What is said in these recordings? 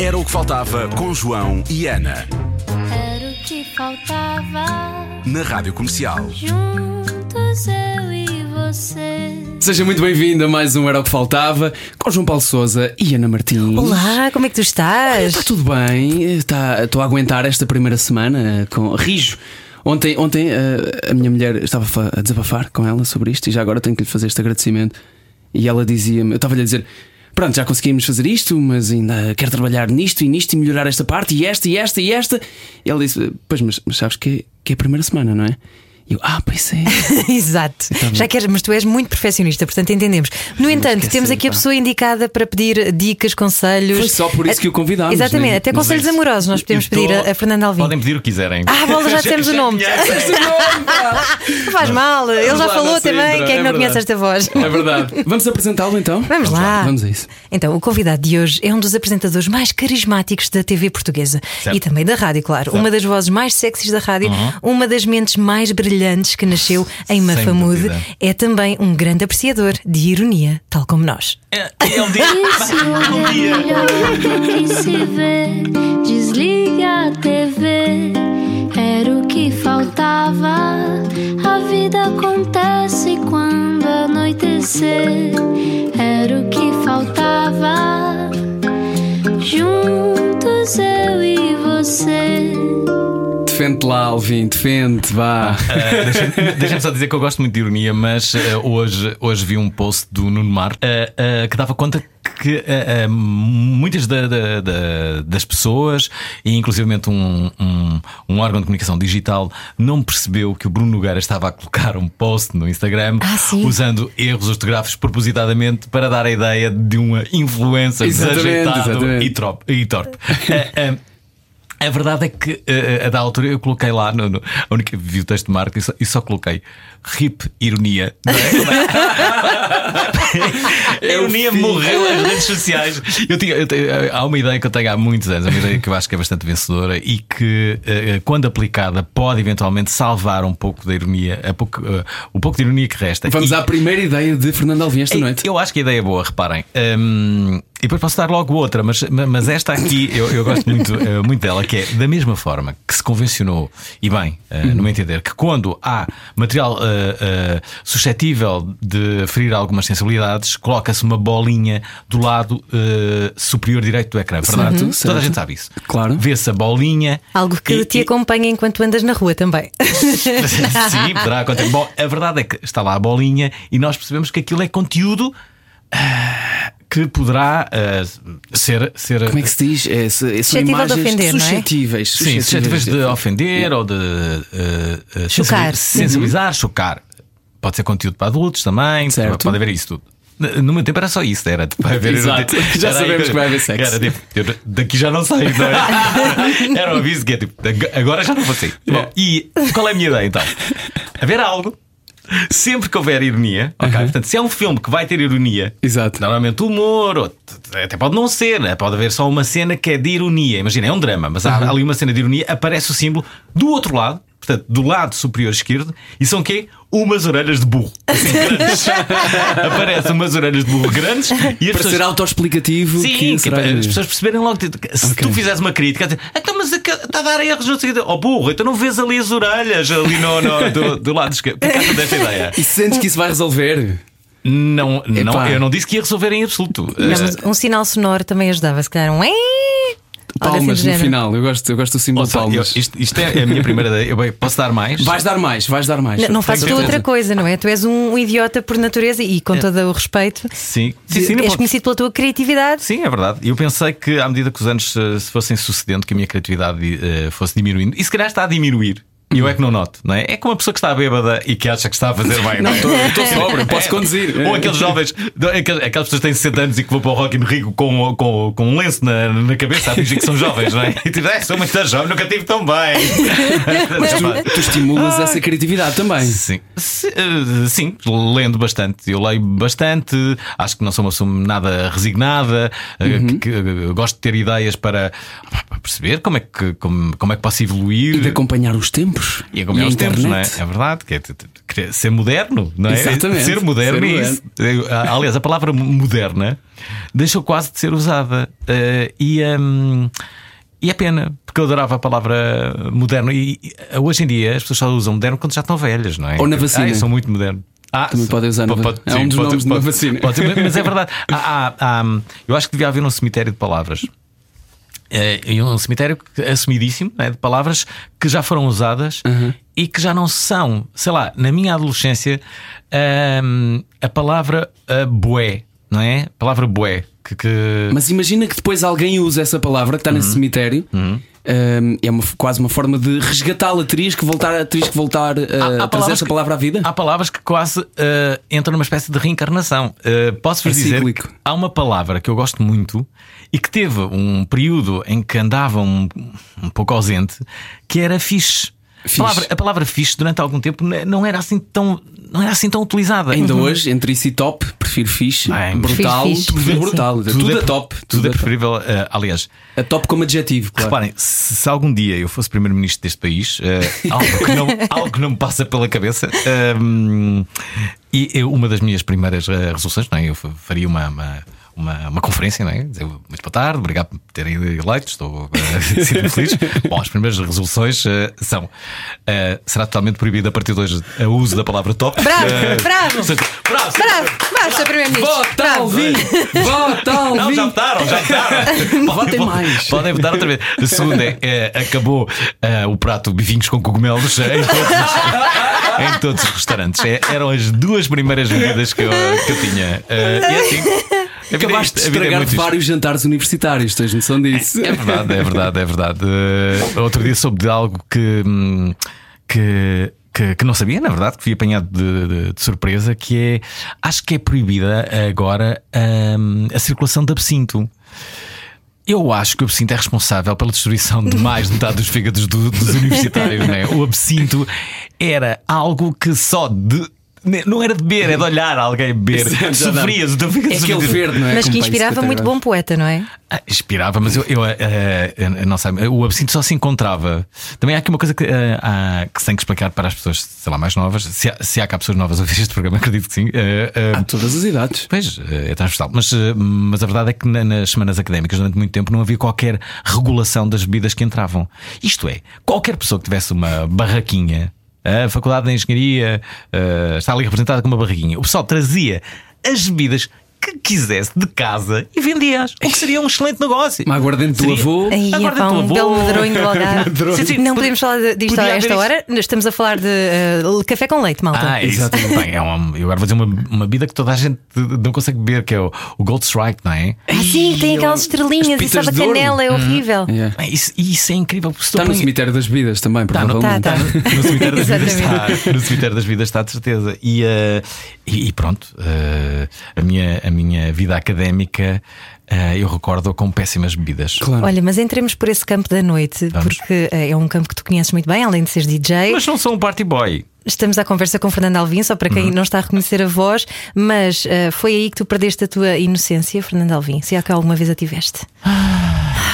Era o que faltava com João e Ana. Era o que faltava. Na Rádio Comercial. Juntos eu e você. Seja muito bem-vindo a mais um Era o que Faltava com João Paulo Souza e Ana Martins. Olá, como é que tu estás? Está tudo bem? Está- Estou a aguentar esta primeira semana com rijo. Ontem, ontem eh, a minha mulher estava a desabafar com ela sobre isto e já agora tenho que lhe fazer este agradecimento. E ela dizia-me, eu estava-lhe a dizer: Pronto, já conseguimos fazer isto, mas ainda quero trabalhar nisto e nisto e melhorar esta parte e esta e esta e esta. E ela disse: Pois, mas, mas sabes que, que é a primeira semana, não é? Eu, ah, pois é. Exato. Já queres, mas tu és muito perfeccionista, portanto entendemos. No entanto, esquecer, temos aqui a pessoa indicada para pedir dicas, conselhos. Foi só por isso que o convidámos, Exatamente, né? até Mas conselhos é amorosos nós podemos tô- pedir a, a Fernando Alvim. Podem pedir o que quiserem. Ah, bola, já temos o nome. Não faz mal, ele Vamos já lá, falou também. Quem é é que não conhece esta voz? É verdade. Vamos apresentá-lo então? Vamos lá. Vamos a isso. Então, o convidado de hoje é um dos apresentadores mais carismáticos da TV portuguesa Certo. e também da rádio, claro. Uma das vozes mais sexys da rádio, uma das mentes mais brilhantes que nasceu em Mafamude. É também um grande apreciador de ironia, tal como nós. É, é um dia. Um é dia. se vê. Desliga a TV. Era o que faltava. A vida acontece quando anoitecer. Era o que faltava. Juntos eu e. Defende lá, Alvin, defende, vá. Uh, Deixa-me deixa-me só dizer que eu gosto muito de ironia, mas uh, hoje, hoje vi um post do Nuno Mar uh, uh, que dava conta que uh, uh, muitas da- da- da- das pessoas, e inclusivamente um, um, um órgão de comunicação digital, não percebeu que o Bruno Nogueira estava a colocar um post no Instagram Ah, usando erros ortográficos propositadamente para dar a ideia de uma influência desajeitado exatamente. e, trop- e torpe. Uh, uh, a verdade é que eh, a da altura eu coloquei lá, no, no- a única que vi o texto de Marco e só, e só coloquei RIP ironia. Não é? a ironia morreu nas redes sociais. Eu tinha, eu tenho- há uma ideia que eu tenho há muitos anos, uma ideia que eu acho que é bastante vencedora e que, eh, quando aplicada, pode eventualmente salvar um pouco da ironia, a pouco, eh, o pouco de ironia que resta. Vamos E- à primeira ideia de Fernando Alvim esta noite. Eu acho que a ideia é boa, reparem. Hum, e depois posso dar logo outra, mas, mas esta aqui eu, eu gosto muito, eh, muito dela, que é da mesma forma que se convencionou, e bem, eh, no meu entender, que quando há material eh, eh, suscetível de ferir algumas sensibilidades, coloca-se uma bolinha do lado eh, superior direito do ecrã, verdade? Certo, Toda a gente sabe isso. Claro. Vê-se a bolinha. Algo que e- te e- acompanha enquanto andas na rua também. Sim, poderá acontecer. Bom, a verdade é que está lá a bolinha e nós percebemos que aquilo é conteúdo ah, que poderá ah, ser. ser Como é que se diz? É, se- são Suscetível de imagens ofender, não é? suscetíveis. Sim, suscetíveis de ofender ou de ah, Chocar. sensibilizar, chocar. Pode ser conteúdo para adultos também, Certo. pode haver isso tudo. No meu tempo era só isso, era para ver Exato. Já era sabemos aí- que vai haver sexo. Era tipo, eu daqui já não sei, não é? Era um aviso que é tipo, agora já não vou sair. Bom, e qual é a minha ideia então? Haver algo, sempre que houver ironia, ok? Uhum. Portanto, se é um filme que vai ter ironia, Exato. normalmente humor, ou até pode não ser, né? pode haver só uma cena que é de ironia. Imagina, é um drama, mas há ali uma cena de ironia, aparece o símbolo do outro lado. Portanto, do lado superior esquerdo, e são quê? Umas orelhas de burro. Assim, grandes. Aparecem umas orelhas de burro grandes e as Para pessoas ser autoexplicativo, Sim, que será as pessoas perceberem logo. que Se Ok. tu fizeres uma crítica, então, mas está a dar erros, não sei o quê. Oh burro, então não vês ali as orelhas ali no, no- do, do lado esquerdo. Que achas desta ideia? E sentes que isso vai resolver? Não, não, eu não disse que ia resolver em absoluto. Não, Eh, mas um sinal sonoro também ajudava, se calhar um. Assim Palmas no final. Eu gosto, eu gosto do símbolo de ouça, eu- palmas. isto, isto é a minha primeira ideia. Eu posso dar mais? Vais dar mais, vais dar mais. Não, não fazes tu outra coisa, não é? Tu és um idiota por natureza e com todo o respeito. Sim, sim, sim, és pode- conhecido pela tua criatividade. Sim, é verdade. E eu pensei que à medida que os anos eh, se fossem sucedendo, que a minha criatividade eh, fosse diminuindo, e se calhar está a diminuir. E eu é que não noto, não é? É como uma pessoa que está bêbada e que acha que está a fazer bem. Não, Estou estou sóbrio, posso conduzir. Ou aqueles jovens, aqueles- aquelas pessoas que têm 60 anos e que vão para o Rock in Rio com, com, com um lenço na, na cabeça a fingir que são jovens, não é? E tipo, é, sou muito jovem, nunca tive tão bem. Mas tu, tu estimulas essa criatividade também. Sim. Eh, sim, lendo bastante. Eu leio bastante, acho que não sou uma pessoa nada resignada, eh, Uhum. que, que, eh, gosto de ter ideias para, para perceber como é que, como, como é que posso evoluir. E de acompanhar os tempos, tempos. E acompanhar a os tempos, não é? É verdade, que é ser moderno, não é? Exatamente. Ser moderno Ser é isso. Ah, Aliás, a palavra moderna deixou quase de ser usada. Eh, e, hum, e é pena, porque eu adorava a palavra moderno. E hoje em dia as pessoas só usam moderno quando já estão velhas, não é? Ou na vacina. Ah, sou muito moderno. Ah, Também podem usar pode- va- é um dos pode- nomes de uma pode- vacina. pode mas é verdade. Há- há- há- eu acho que devia haver um cemitério de palavras. É, e um cemitério assumidíssimo né, de palavras que já foram usadas Uhum. e que já não são, sei lá, na minha adolescência, hum, a palavra ah, bué, não é? A palavra bué. Que, que- Mas imagina que depois alguém usa essa palavra que está Uhum. nesse cemitério. Hum, é uma- quase uma forma de resgatá-la. Terias que voltar, terias que voltar uh, Há- há a trazer essa palavra à vida? Há palavras que quase ah, entram numa espécie de reencarnação. Ah, Posso-vos É dizer há uma palavra que eu gosto muito e que teve um período em que andava um, um pouco ausente, que era fixe. Fixe. A palavra, a palavra fixe durante algum tempo não era assim tão, não era assim tão utilizada. Ainda hoje, entre isso e top, prefiro fixe. É. brutal, Prefiro fixe, prefiro sim, brutal. Tudo, é top. Tudo, é top. preferível. ah, aliás, A top como adjetivo, claro. Reparem, se, se algum dia eu fosse primeiro-ministro deste país, eh, algo, que não, algo que não me passa pela cabeça, ehm, e eu, uma das minhas primeiras eh, resoluções, não é? eu fa- faria uma. uma uma, uma conferência, não é? Dizer muito boa tarde, obrigado por terem eleito, estou uh, feliz. Bom, as primeiras resoluções eh, são: eh, será totalmente proibido a partir de hoje o uso da palavra top. Bravo, Eh, bravo. seja, bravo, Bravo, bravo, Sr. Primeiro-Ministro. Vota Bravo. Alvin! Vota Não, Alvin! já votaram, já votaram. Votem Podem- mais. Podem votar outra vez. A segunda é, é, acabou o prato bifinhos com cogumelos em todos, em todos os restaurantes. É, eram as duas primeiras medidas que eu, que eu tinha. Eh, e é assim. A é Acabaste de é estragar isto. vários jantares universitários, tens noção disso? É verdade, é verdade, é verdade. Eh, outro dia soube de algo que. hum, que que, que não sabia, na verdade, que fui apanhado de, de- de surpresa, que é acho que é proibida agora hum, a circulação de absinto. Eu acho que o absinto é responsável pela destruição de mais de metade dos fígados do- dos universitários, não é? O absinto era algo que só de. Não era de beber, é de olhar alguém beber. Sofrias, o teu fígado É aquele sofria. verde, não é? Mas que inspirava 50 muito bom poeta, não é? Ah, Inspirava, mas eu, eu, eh, eh, não sei, o absinto só se encontrava. Também há aqui uma coisa que, eh, há- que se tem que explicar para as pessoas, sei lá, mais novas. Se há, se há cá pessoas novas a ouvir este programa, acredito que sim. Eh, eh, Há todas as idades. Pois, é transversal. Mas, mas a verdade é que na- nas semanas académicas, durante muito tempo, não havia qualquer regulação das bebidas que entravam. Isto é, qualquer pessoa que tivesse uma barraquinha, a Faculdade de Engenharia eh, está ali representada com uma barraquinha, o pessoal trazia as bebidas que quisesse de casa e vendia-as. O que seria um excelente negócio. Uma aguardente do Seria- avô. Aí, Agora pá, do um avô. medronho do Algarve. Sim, sim, Não pod- podemos falar disto a esta hora. Nós estamos a falar de eh, café com leite, malta. Ah, isso. Bem, é uma, eu agora vou dizer uma, uma bebida que toda a gente não consegue beber, que é o, o Gold Strike, não é? Ah, sim, tem aquelas estrelinhas e sabe a canela, é horrível. Yeah. Bem, Isso, isso é incrível. porque se tu Está no cemitério das bebidas também, Tá no, provavelmente. Tá, tá. no cemitério das vidas Exatamente. está. No cemitério das vidas está de certeza. E, eh, e, e pronto, eh, a, minha, a minha vida académica eh, eu recordo com péssimas bebidas. Claro. Olha, mas entremos por esse campo da noite, Vamos. porque eh, é um campo que tu conheces muito bem, além de seres DJ. Mas não sou um party boy. Estamos à conversa com Fernando Alvim, só para quem Uhum. não está a reconhecer a voz, mas eh, foi aí que tu perdeste a tua inocência, Fernando Alvim. Se é que alguma vez a tiveste.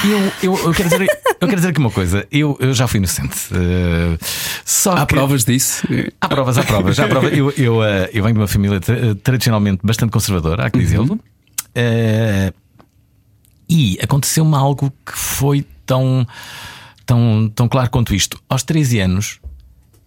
Eu, eu, eu, quero, dizer, eu quero dizer aqui uma coisa. Eu, eu já fui inocente. Eh, só Há que- provas disso. Há provas, há provas. Há provas. Eu, eu, eh, eu venho de uma família tra- tradicionalmente bastante conservadora, há que dizê-lo. Eh, e aconteceu-me algo que foi tão, tão, tão claro quanto isto. Aos 13 anos,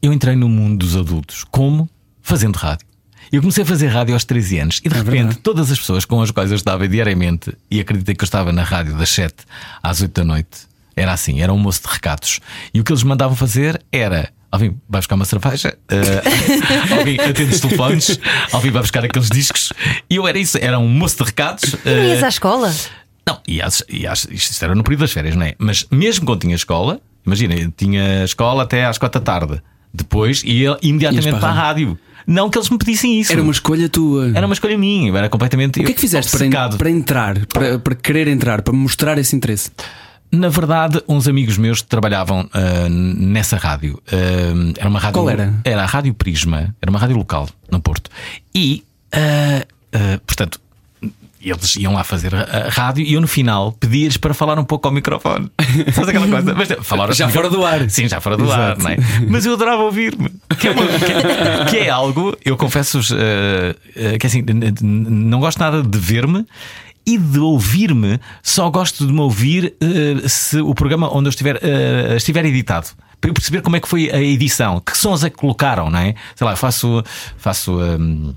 eu entrei no mundo dos adultos. Como? Fazendo rádio. Eu comecei a fazer rádio aos 13 anos e de repente verdade. todas as pessoas com as quais eu estava diariamente, e acreditei que eu estava na rádio das 7 às 8 da noite, era assim, era um moço de recados. E o que eles mandavam fazer era. Alvin, vai buscar uma cerveja, uh, Alvin, atende os telefones, Alvin vai buscar aqueles discos. E eu era isso, era um moço de recados. Não ias eh, à escola? não, e, e às- isto era no período das férias, não é? Mas mesmo quando tinha escola, imagina, eu tinha escola até às quatro da tarde. Depois ia imediatamente para a rádio. Não que eles me pedissem isso. Era uma escolha tua. Era uma escolha minha, era completamente. O que é que fizeste para, para entrar, para, para querer entrar, para mostrar esse interesse? Na verdade, uns amigos meus trabalhavam ah, nessa rádio. Ah, era uma rádio. Qual era? Era a Rádio Prisma, era uma rádio local no Porto. E, ah, portanto, eles iam lá fazer a, a rádio e eu no final pedi-lhes para falar um pouco ao microfone. Sabes aquela coisa? Mas, falar Já fora do ar. Sim, já fora do ar, Exato. não é? Mas eu adorava ouvir-me. Que, é que é- que é algo, eu confesso-vos eh, eh, que assim, n- n- não gosto nada de ver-me. E de ouvir-me, só gosto de me ouvir eh, se o programa onde eu estiver, eh, estiver editado. Para eu perceber como é que foi a edição, que sons é que colocaram, não é? Sei lá, eu faço, faço hum,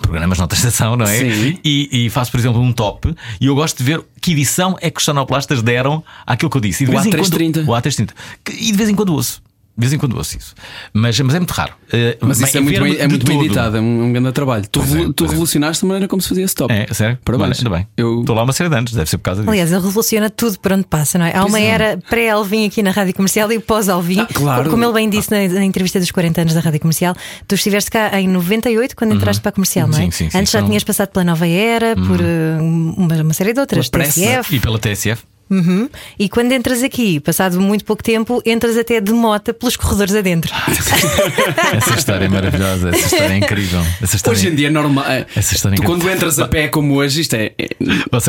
programas noutra estação, não é? Sim. E, e faço, por exemplo, um top e eu gosto de ver que edição é que os sonoplastas deram àquilo que eu disse. E de O vez em A330. quando, o A330. Que- E de vez em quando ouço. De vez em quando ouço isso. Mas, mas é muito raro. Eh, Mas isso é muito bem, é muito bem editado, é um, um grande trabalho. Tu, Pois é, tu pois é. revolucionaste a maneira como se fazia esse top. É, sério? Parabéns. Ainda bem. Eu- Estou lá uma série de anos, deve ser por causa disso. Aliás, ele revoluciona tudo por onde passa, não é? Há uma é. era pré-Alvin aqui na rádio comercial e pós-Alvin. Ah, claro. Como ele bem disse na, na entrevista dos 40 anos da rádio comercial, tu estiveste cá em 98 quando entraste para a comercial, não é? Sim, sim, sim, Antes já tinhas passado pela Nova Era, por uh, uma, uma série de outras, Pela. TSF. E pela TSF? Uhum. E quando entras aqui, passado muito pouco tempo, entras até de mota pelos corredores adentro. Essa história é maravilhosa, essa história é incrível. Essa história Hoje em dia é normal. é, Essa história é tu, quando entras a pé como hoje, isto é. é-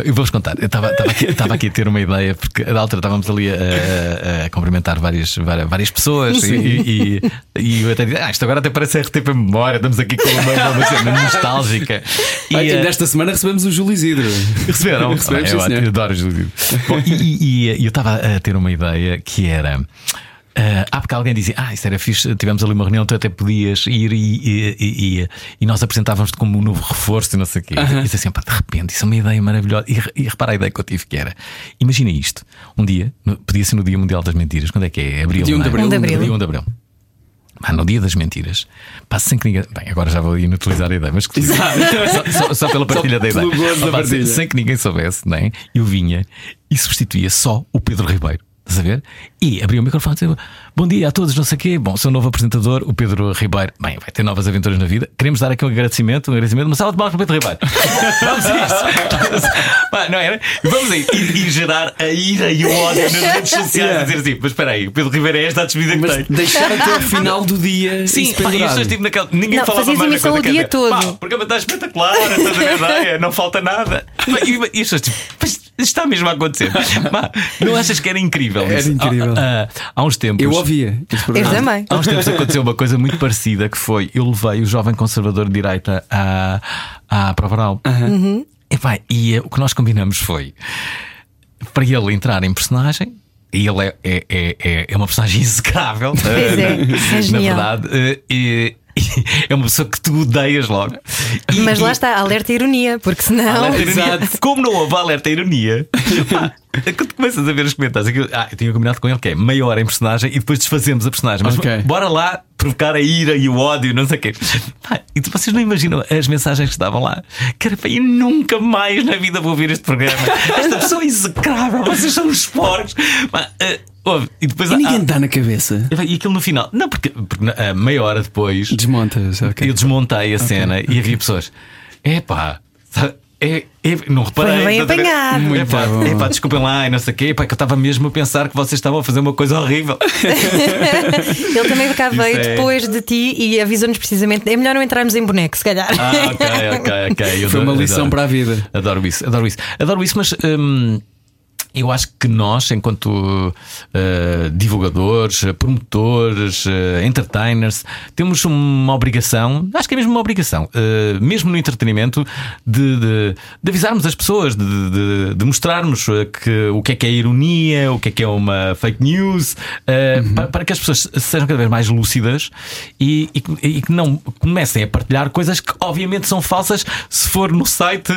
eu vou-vos contar. Eu estava aqui, estava aqui a ter uma ideia, porque da altura estávamos ali a, a- a cumprimentar várias, várias, várias pessoas e, e, e eu até disse: Ah, isto agora até parece RTP Memória, estamos aqui com uma, uma cena nostálgica. E, Ai, eh, Nesta semana recebemos o Júlio Isidro. Receberam? Recebemos, Ah, eu, sim, senhor. eu adoro Júlio. Bom, e, e- e eu estava a ter uma ideia que era. ah, há porque alguém dizia, ah, isso era fixe, tivemos ali uma reunião, tu até podias ir e, e, e- e- e nós apresentávamos-te como um novo reforço e não sei o quê. E disse assim, pá, de repente, isso é uma ideia maravilhosa. E, e repara a ideia que eu tive que era: imagina isto, um dia, podia ser no Dia Mundial das Mentiras, quando é que é? Abril. Dia 1 não de é? abril. 1 de abril. Dia 1 de abril. Pá, no dia das mentiras, passa sem que ninguém. Bem, agora já vou inutilizar a ideia, mas que só, só- só pela partilha da ideia. da partilha. sem que ninguém soubesse, nem eu vinha e substituía só o Pedro Ribeiro. Estás a ver? E abria o microfone e dizia: Bom dia a todos, não sei o quê. Bom, sou o novo apresentador, o Pedro Ribeiro. Bem, vai ter novas aventuras na vida. Queremos dar aqui um agradecimento, um agradecimento, uma salva de palmas para o Pedro Ribeiro. Vamos a isto. Pá, não era? Vamos aí. E, e gerar a ira e o ódio nas redes sociais. Yeah. Dizer assim: Mas espera aí, o Pedro Ribeiro é esta a despedida que Mas tem. deixar até ao final do dia. Sim, isso pá, e as pessoas tipo naquela. Ninguém Não, falava mais emissão o dia todo. Pá, o programa está espetacular, estás a ver não falta nada. E, e as pessoas tipo, "Mas está mesmo a acontecer. Pá, não achas que era incrível? Era isso? incrível. Há, há- há uns tempos. Eu ouvia Eu também. Há uns tempos aconteceu uma coisa muito parecida que foi eu levei o jovem conservador de direita à, à prova oral. Epá, e eh, o que nós combinamos foi para ele entrar em personagem. E ele é, é, é, é- é uma personagem execrável. Pois é, é na verdade. eh, e- e é uma pessoa que tu odeias logo. E- Mas lá e- está, alerta ironia, porque senão. Alerta ironia. Como não houve alerta ironia, pá, quando começas a ver os comentários, aquilo- ah, eu tinha combinado com ele que é meia hora em personagem e depois desfazemos a personagem. Mas Ok. bora lá provocar a ira e o ódio, não sei o quê. Pá, e tu- vocês não imaginam as mensagens que estavam lá? Cara, pá, eu nunca mais na vida vou ouvir este programa. Esta pessoa é execrável, vocês são os porcos. Pá, ah, ouve, e depois E ninguém ah, dá na cabeça. e aquilo no final, não, porque, porque ah, meia hora depois Desmontas, ok. eu desmontei a cena e havia pessoas. Epá, é, é, não reparei. Foi bem a ver? apanhado. Muito Epá, bom. epá, desculpem lá e não sei o quê. Epá, que eu estava mesmo a pensar que vocês estavam a fazer uma coisa horrível. Ele também cá veio é- depois de ti e avisou-nos precisamente: é melhor não entrarmos em boneco, se calhar. Ah, ok, ok, ok. Eu Foi uma adoro- lição adoro. para a vida. Adoro isso, adoro isso. Adoro isso, mas. hum, eu acho que nós, enquanto eh, divulgadores, eh, promotores, eh, entertainers, temos uma obrigação, acho que é mesmo uma obrigação, eh, mesmo no entretenimento, de, de- de avisarmos as pessoas, de, de- de mostrarmos que, o que é que é ironia, o que é que é uma fake news, eh, para, para que as pessoas sejam cada vez mais lúcidas e, e que- e que não comecem a partilhar coisas que obviamente são falsas se for no site,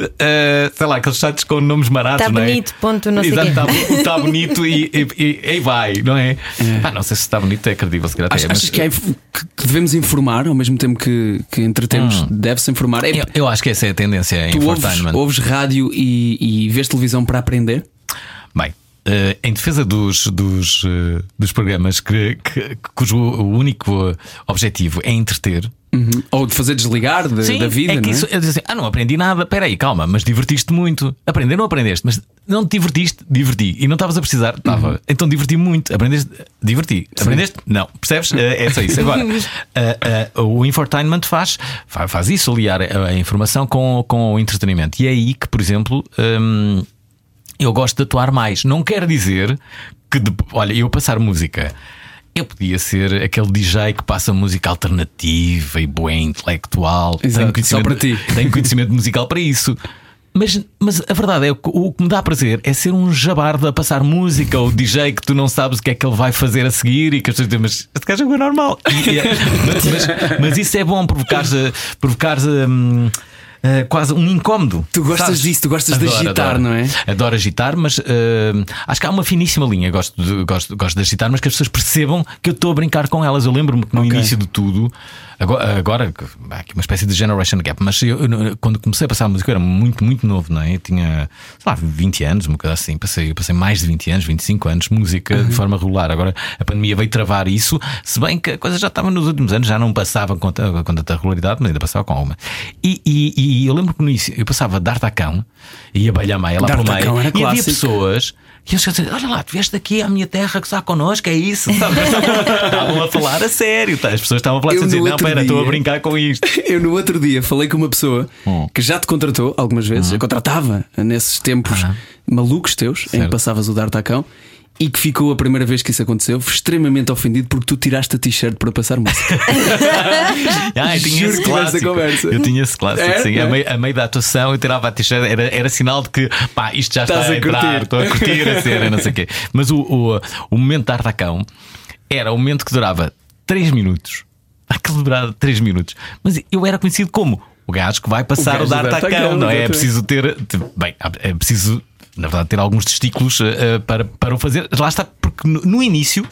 sei lá, aqueles sites com nomes maratos. Tá não é? bonito, ponto, não sei Está tá bonito e, e, e, e vai, não é? Pá, não sei se está bonito, é credível, se calhar é, mas- achas que, é, que devemos informar ao mesmo tempo que, que entretemos? Deve-se informar. É, eu, eu acho que essa é a tendência tu ouves, ouves rádio e, e vês televisão para aprender? Eh, em defesa dos, dos, eh, dos programas que, que- cujo único objetivo é entreter. Uhum. Ou de fazer desligar de- da vida, é que não é? isso, assim, ah, não aprendi nada, peraí, calma, mas divertiste muito. Aprender não aprendeste, mas não te divertiste, diverti. E não estavas a precisar, estava. Uhum. Então diverti muito, aprendeste, diverti. Aprendeste? Não, percebes? Eh, É só isso. Agora, o infotainment faz, fa- faz isso, aliar a, a informação com, com o entretenimento. E é aí que, por exemplo, hum, eu gosto de atuar mais. Não quer dizer que, de- olha, eu passar música. Eu podia ser aquele DJ que passa música alternativa e boa intelectual. Exato, Tenho só para ti. Tenho conhecimento musical para isso. Mas, mas a verdade é que o que me dá prazer é ser um jabardo a passar música ou DJ que tu não sabes o que é que ele vai fazer a seguir e que as pessoas dizem, mas este gajo é normal. É- mas, mas isso é bom provocar, provocar hum, eh, quase um incómodo. Tu gostas sabes? disso, tu gostas de agitar, não é? Adoro agitar, mas eh, acho que há uma finíssima linha. Gosto de, gosto, gosto de agitar, mas que as pessoas percebam que eu estou a brincar com elas. Eu lembro-me que no Ok. início de tudo, agora, agora há aqui uma espécie de generation gap, mas eu, eu, quando comecei a passar música, eu era muito, muito novo, não é? Eu tinha, sei lá, 20 anos, uma coisa assim. Passei, passei mais de 20 anos, 25 anos, música de forma regular. Agora a pandemia veio travar isso, se bem que a coisa já estava nos últimos anos, já não passava com, com tanta regularidade, mas ainda passava com alguma. E, e, e eu lembro que no início eu passava D'Artacão e a Balha Maia lá pelo D'Artacão meio. E havia clássico. pessoas que eles diziam, olha lá, tu vieste aqui à minha terra que está connosco, é isso? Estavam, a falar a sério, tá? as pessoas estavam a falar Eu a dizer, no não, espera, estou a brincar com isto. Eu no outro dia falei com uma pessoa Hum. que já te contratou algumas vezes, eu contratava nesses tempos malucos teus, em que Certo. passavas o D'Artacão, e que ficou a primeira vez que isso aconteceu extremamente ofendido porque tu tiraste a t-shirt para passar música. Ah, eu tinha esse clássico. conversa. Eu tinha esse clássico, Era? sim. A meio, a meio da atuação eu tirava a t-shirt, era, era sinal de que pá, isto já está Estás a, a entrar, curtir. estou a curtir a cena, não sei o quê. Mas o, o, o momento da Artacão era o momento que durava 3 minutos. Aquele durava 3 minutos. Mas eu era conhecido como o gajo que vai passar O o, D'Artacão, não é? É preciso ter. Bem, é preciso, na verdade, ter alguns testículos eh, para, para o fazer. Lá está, porque no, no início.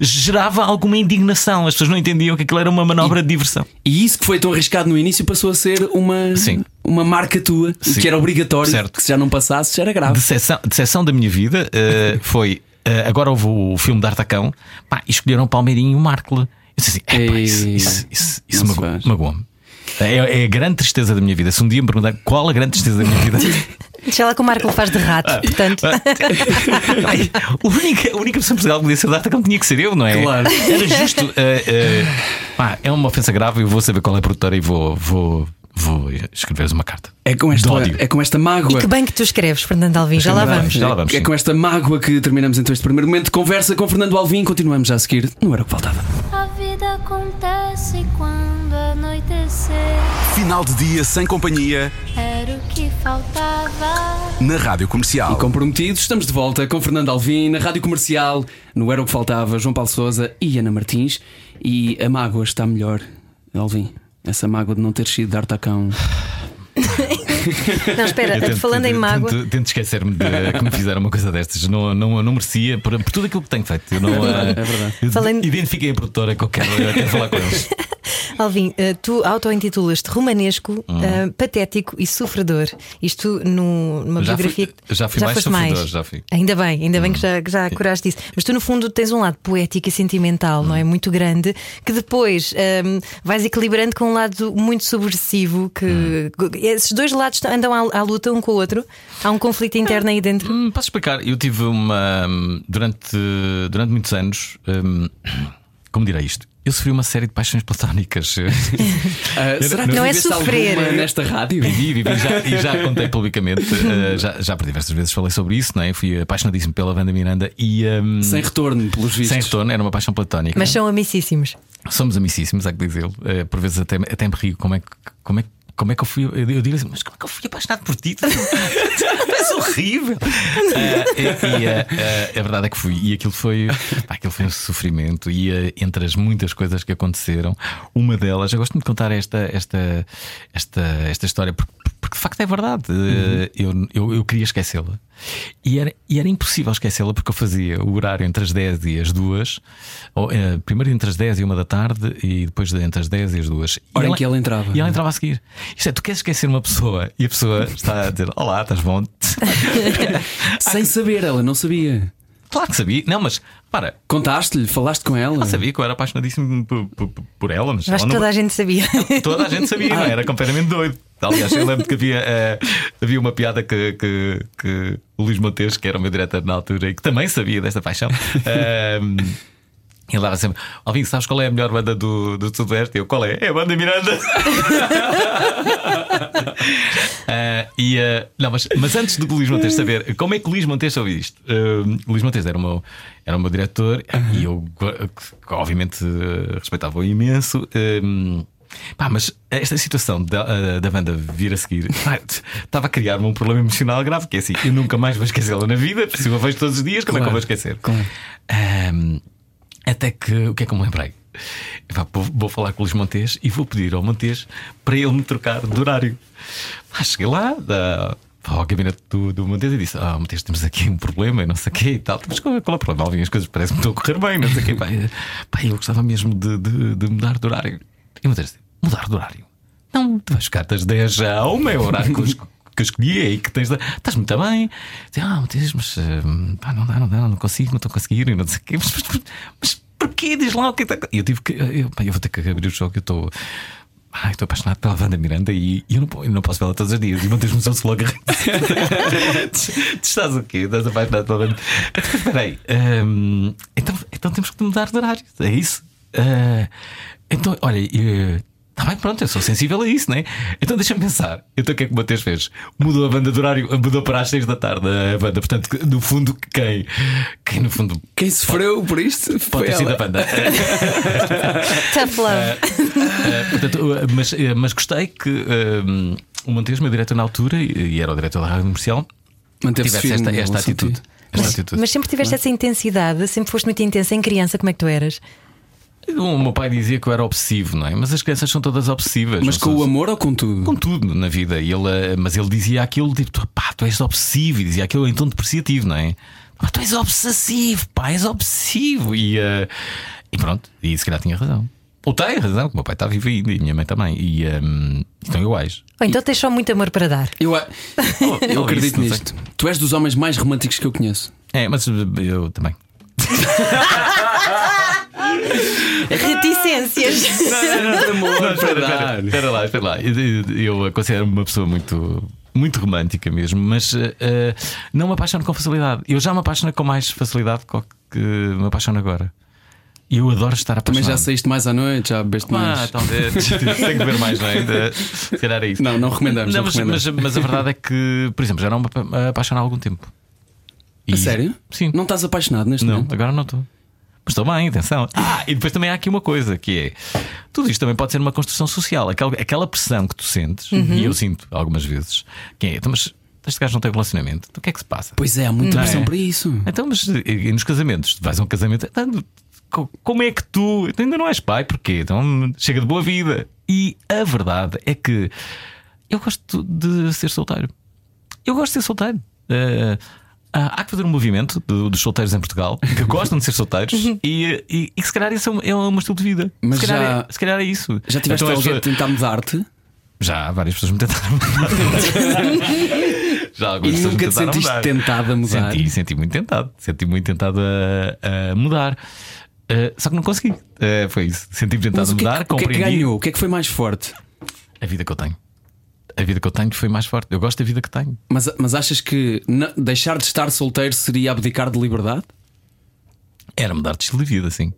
Gerava alguma indignação, as pessoas não entendiam que aquilo era uma manobra de diversão. E isso que foi tão arriscado no início passou a ser uma, Sim. uma marca tua, Sim. que era obrigatório, Certo. que se já não passasse já era grave. decepção, decepção da minha vida eh, foi. eh, agora houve o filme de Artacão pá, e escolheram o Palmeirinho e o Markle. Eu disse assim: "Epá, isso, Ei, isso, isso, isso faz. magoou-me. É, é a grande tristeza da minha vida. Se um dia me perguntar qual a grande tristeza da minha vida, Deixa lá que o Marco faz de rato, Ah. portanto. Ai, a, única, a única pessoa em Portugal que podia ser de Artacão tinha que ser eu, não é? Claro. Era justo. eh, eh, pá, é uma ofensa grave. Eu vou saber qual é a produtora e vou, vou, vou escrever-lhes uma carta. É com, esta, é com esta mágoa. E que bem que tu escreves, Fernando Alvim, já lá vamos. Já lá vamos, É sim. com esta mágoa que terminamos então este primeiro momento de conversa com Fernando Alvim. Continuamos já a seguir. Não era o que faltava. A vida acontece quando anoitecer. Final de dia sem companhia Era o que faltava. na Rádio Comercial. E comprometidos, estamos de volta com Fernando Alvim na Rádio Comercial. No Era o que Faltava, João Paulo Souza e Ana Martins. E a mágoa está melhor, Alvim. Essa mágoa de não ter sido de Artacão. Não, espera, tento- falando em mágoa. Tento, tento esquecer-me de que me fizeram uma coisa destas. Não, não, não merecia por, por tudo aquilo que tenho feito. Eu não, é verdade. Falando- Identifiquei a produtora que eu quero, eu quero falar com eles. Alvin, eh, tu auto-intitulas-te romanesco, eh, patético e sofredor. Isto numa Hum. Já fui- biografia que já fui mais foste sofredor, já fui. Hum. Ainda bem, ainda bem que já, que já curaste isso. Mas tu, no fundo, tens um lado poético e sentimental, não é? Hum. Muito grande, que depois ehm, vais equilibrando com um lado muito subversivo. Que Hum. esses dois lados andam à, à luta um com o outro. Há um conflito interno aí dentro. Hum, Posso explicar? Eu tive uma. Durante, durante muitos anos. hum, como direi isto? Eu sofri uma série de paixões platónicas. Ah, será que Não é viveste sofrer. nesta rádio? Vivi, vivi já, e já contei publicamente, eh, já, já por diversas vezes falei sobre isso, não é? Eu fui apaixonadíssimo pela Wanda Miranda e. hum, Sem retorno, pelos vistos. sem retorno, era uma paixão platónica. Mas são amicíssimos. Somos amicíssimos, há que dizê-lo. Eh, por vezes até, até me rio como é que. Como é, que- como é que eu fui? Eu, eu digo assim, mas como é que eu fui apaixonado por ti? É horrível. Eh, e e, eh, a verdade é que fui. E aquilo foi, pá, aquilo foi um sofrimento. E eh, entre as muitas coisas que aconteceram, uma delas, eu gosto muito de contar esta, esta, esta, esta história, porque, porque de facto é verdade. Eh, Eu, eu, eu queria esquecê-la. E era, e era impossível esquecê-la porque eu fazia o horário entre as 10 e as 2, ou, eh, primeiro entre as 10 e 1 da tarde e depois de entre as 10 e as 2. Hora e em que ela entrava. E ela entrava a seguir. Isto é, tu queres esquecer uma pessoa e a pessoa está a dizer: Olá, estás bom? Sem saber, ela não sabia. claro que sabia. Não, mas para, Contaste-lhe, falaste com ela. ela sabia que eu era apaixonadíssimo por, por, por ela, mas acho ela que não- toda a gente sabia. Toda a gente sabia, não é? era completamente doido. Aliás, eu lembro que havia, eh, havia uma piada que, que, que o Luís Montes, que era o meu diretor na altura e que também sabia desta paixão, ehm, ele dava sempre: Alvin, sabes qual é a melhor banda do, do Sudoeste? Eu, qual é? É a banda Miranda. Eh, e, eh, não, mas, mas antes do Luís Montes saber como é que o Luís Montes soube isto, Eh, o Luís Montes era o meu, era o meu diretor e eu, obviamente, respeitava-o imenso. ehm, Pá, mas esta situação da, eh, da banda vir a seguir pá, estava a criar-me um problema emocional grave, que é assim, eu nunca mais vou esquecê-la na vida, se eu a vejo todos os dias, como é que eu vou esquecer? claro. Ahm, até que o que é que eu me lembrei? Epá, vou, vou falar com o Luís Montes e vou pedir ao Montes para ele me trocar de horário. Pá, cheguei lá da, ao gabinete do, do Montes e disse: Ah, Montes, temos aqui um problema e não sei o quê e tal. Mas qual, qual é o problema? Alvin, as coisas parecem que estão a correr bem, não sei o quê. Pá, pá, eu gostava mesmo de, de, de mudar de horário. E o Montes disse: Mudar de horário? Não, tu vais ficar das 10 a 1 é o horário que eu, eu escolhi e que tens. de- Estás muito bem. Ah, Montes, mas hum, pá, não dá, não dá, não consigo, não estou a conseguir não sei o quê. Mas, mas, mas porquê? Diz lá o que está. E eu tive que. Eu, pá, eu vou ter que abrir o jogo, eu estou. Ai, estou apaixonado pela Wanda Miranda e, eu, não, eu não posso vê-la todos os dias. E manter começou-se logo a rir. tu, tu estás o quê? Estás apaixonado pela Wanda Espera aí. hum, então, então temos que mudar de horário. É isso? Ah, então, olha. Está bem, pronto, eu sou sensível a isso, não é? Então deixa-me pensar. Então o que é que o Mateus fez? Mudou a banda de horário, mudou para as 6 da tarde a banda. Portanto, no fundo, quem? Quem no fundo Quem sofreu por isto pode foi ter sido a banda. Tough love. Eh, portanto, uh, mas, eh, mas gostei que o Montes, meu diretor na altura, e, era o diretor da rádio comercial, tivesse esta, firme esta atitude. Esta atitude. Mas sempre tiveste essa intensidade, sempre foste muito intensa em criança, como é que tu eras? O meu pai dizia que eu era obsessivo, não é? Mas as crianças são todas obsessivas. Mas com são- o amor ou com tudo? Com tudo na vida. E ele, eh, mas ele dizia aquilo tipo, tu, pá, tu és obsessivo. E dizia aquilo em tom depreciativo, não é? Pá, tu és obsessivo, pá, és obsessivo. E, eh, e pronto, e se calhar tinha razão. Ou tem razão, que o meu pai está vivo ainda e a minha mãe também. E um, estão iguais. Ou então tens só muito amor para dar. Eu, a- eu Ou acredito isso, nisto. Tu és dos homens mais românticos que eu conheço. É, mas eu também. Reticências. amor Não, espera, espera, espera lá, espera lá. Eu, eu considero-me uma pessoa muito. Muito romântica mesmo, mas eh, eh, não me apaixono com facilidade. Eu já me apaixono com mais facilidade do que me apaixono agora. E eu adoro estar Também apaixonado. já saíste mais à noite, já bebeste Ah, mais. talvez. Tenho que ver mais, não é? Se calhar é isso. Não, não recomendamos, não mas, recomendamos. mas- mas a verdade é que, por exemplo, já não me apa- apaixono há algum tempo. A E- sério? Sim. Não estás apaixonado neste Não, momento? agora não estou. Mas estou bem, atenção. Ah, e depois também há aqui uma coisa que é: tudo isto também pode ser uma construção social. Aquela, aquela pressão que tu sentes, Uhum. e eu sinto algumas vezes, que é, então, mas este gajo não tem relacionamento, então o que é que se passa? Pois é, há muita Não é? pressão para isso. Então, mas e- e nos casamentos, tu vais a um casamento, então, co- como é que tu então ainda não és pai? Porquê? Então chega de boa vida. E a verdade é que eu gosto de ser solteiro. Eu gosto de ser solteiro. Eh, há há que fazer um movimento do- dos solteiros em Portugal que gostam de ser solteiros e, e, e que se calhar isso é um, é um estilo de vida. Mas se, calhar já- é, se calhar é isso. Já tiveste Então alguém a tentar mudar-te Já, várias pessoas me tentaram mudar. Já e nunca me te sentiste mudar. tentado a mudar. Senti, senti muito tentado. Senti muito tentado a, a mudar. Uh, só que não consegui. Uh, foi isso. Senti-me tentado a é mudar, o que é que ganhou? O que é que foi mais forte? A vida que eu tenho. A vida que eu tenho foi mais forte. Eu gosto da vida que tenho. Mas, mas achas que deixar de estar solteiro seria abdicar de liberdade? Era mudar de estilo de vida, sim.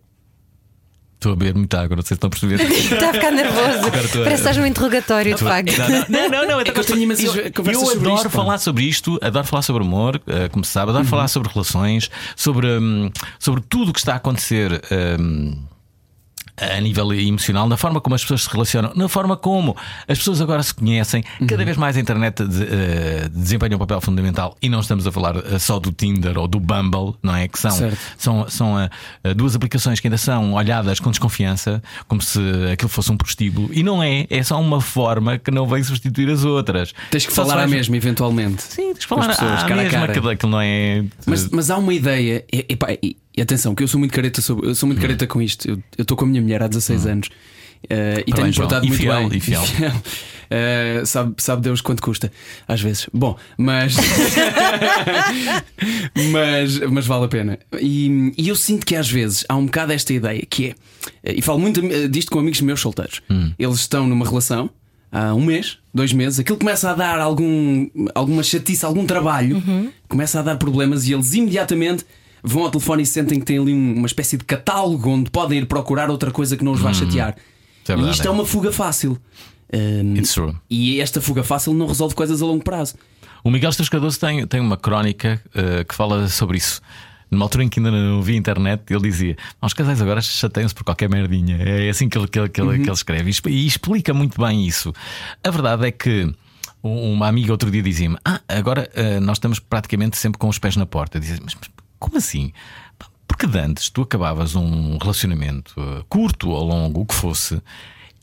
Estou a beber muita água, não sei se estão a perceber. Está a ficar nervoso. Parece que estás num interrogatório, de facto. Não, não, não, não, É que eu tenho imensas eu, adoro falar sobre isto, adoro falar sobre amor, eh, como se sabe, adoro falar sobre relações, sobre, hum, sobre tudo o que está a acontecer hum, a nível emocional, na forma como as pessoas se relacionam, na forma como as pessoas agora se conhecem. Cada vez mais a internet de, uh, desempenha um papel fundamental e não estamos a falar uh, só do Tinder ou do Bumble, não é? Que são, Certo. são, são uh, duas aplicações que ainda são olhadas com desconfiança, como se aquilo fosse um prostíbulo. E não é, é só uma forma que não vem substituir as outras. Tens que Só falar à mesma, eventualmente. Sim, tens que falar pessoas, à cara a mesma, cara. Aquilo, aquilo não é. Mas, mas há uma ideia, e, epá, e, e atenção, que eu sou muito careta sobre, eu sou muito careta com isto. Eu estou com a minha mulher há 16 anos eh, e João. portado E muito fiel, bem. e fiel. Eh, sabe, sabe Deus quanto custa, às vezes. Bom, mas. mas, mas vale a pena. E, e eu sinto que às vezes há um bocado esta ideia que é, e falo muito eh, disto com amigos meus solteiros. Eles estão numa relação há um mês, dois meses, aquilo começa a dar algum, alguma chatice, algum trabalho, começa a dar problemas e eles imediatamente vão ao telefone e sentem que têm ali um- uma espécie de catálogo onde podem ir procurar outra coisa que não os vai chatear. Isso é e isto é é. uma fuga fácil. Um, It's true. e esta fuga fácil não resolve coisas a longo prazo. O Miguel Esteves Cardoso tem, tem uma crónica eh, que fala sobre isso. Numa altura em que ainda não havia internet, ele dizia: "Ah, Os casais agora chateiam-se por qualquer merdinha. É assim que ele, que ele, que ele, que ele escreve. E E explica muito bem isso. A verdade é que um- uma amiga outro dia dizia-me: Ah, agora eh, nós estamos praticamente sempre com os pés na porta. Dizia, mas, mas como assim? Porque antes tu acabavas um relacionamento eh, curto ou longo, o que fosse,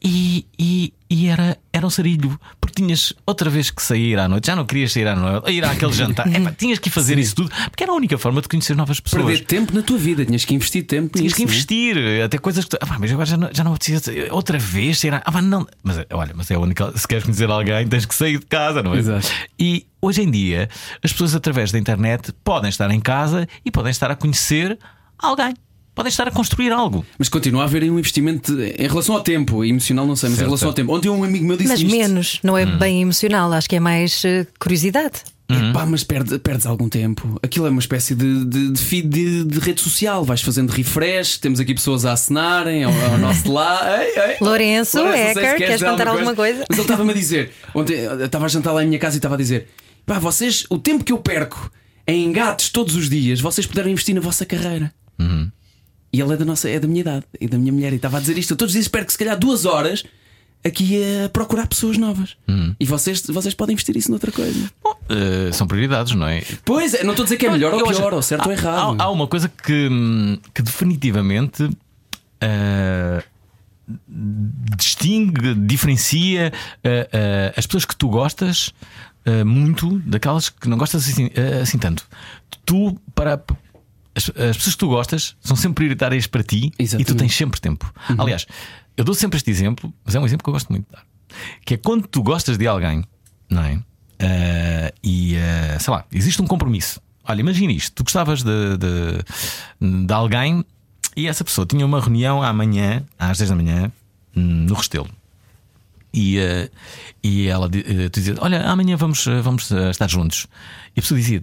e, e, e era, era um sarilho, porque tinhas outra vez que sair à noite, já não querias sair à noite, ir àquele jantar, Epá, tinhas que fazer isso tudo, porque era a única forma de conhecer novas pessoas. Perder tempo na tua vida, tinhas que investir tempo Tinhas nisso, que é? investir, até coisas que tu, ah, mas agora já não, já não precisa outra vez sair. à- Ah, não, mas olha, mas é a única. Se queres conhecer alguém, tens que sair de casa, não é? Exato. E hoje em dia, as pessoas através da internet podem estar em casa e podem estar a conhecer alguém, podem estar a construir algo. Mas continua a haver aí um investimento de- em relação ao tempo, emocional não sei, mas Certo, em relação ao tempo. Ontem um amigo meu disse Mas isto. menos, não é bem emocional, acho que é mais eh, curiosidade. Epá, mas perde- perdes algum tempo. Aquilo é uma espécie de, de, de feed de, de rede social. Vais fazendo refresh, temos aqui pessoas a acenarem ao, ao nosso lado. Ei, ei. Lourenço, Lourenço, Ecker, queres dizer contar alguma coisa? Mas ele estava-me a dizer, ontem eu estava a jantar lá em minha casa e estava a dizer: pá, vocês, o tempo que eu perco em engates todos os dias, vocês puderam investir na vossa carreira. E ele é da, nossa, é da minha idade e da minha mulher. E estava a dizer isto. Eu todos os dias perco se calhar duas horas aqui a procurar pessoas novas. E vocês, vocês podem investir isso noutra coisa. Bom, eh, são prioridades, não é? Pois é, não estou a dizer que é melhor ou Eu acho- pior, ou certo há, ou errado. Há, há uma coisa que, hum, que definitivamente ah, distingue, diferencia ah, as pessoas que tu gostas muito daquelas que não gostas assim, assim tanto. Tu, para. As, as pessoas que tu gostas são sempre prioritárias para ti e tu Exatamente. Uhum. tens sempre tempo. Aliás, eu dou sempre este exemplo, mas é um exemplo que eu gosto muito de dar. Que é quando tu gostas de alguém, não é? Ah, e ah, sei lá, existe um compromisso. Olha, imagina isto: tu gostavas de, de, de alguém e essa pessoa tinha uma reunião amanhã, às 10 da manhã, hum, no Restelo. E, eh, e ela tu dizia: Olha, amanhã vamos, vamos estar juntos. E a pessoa dizia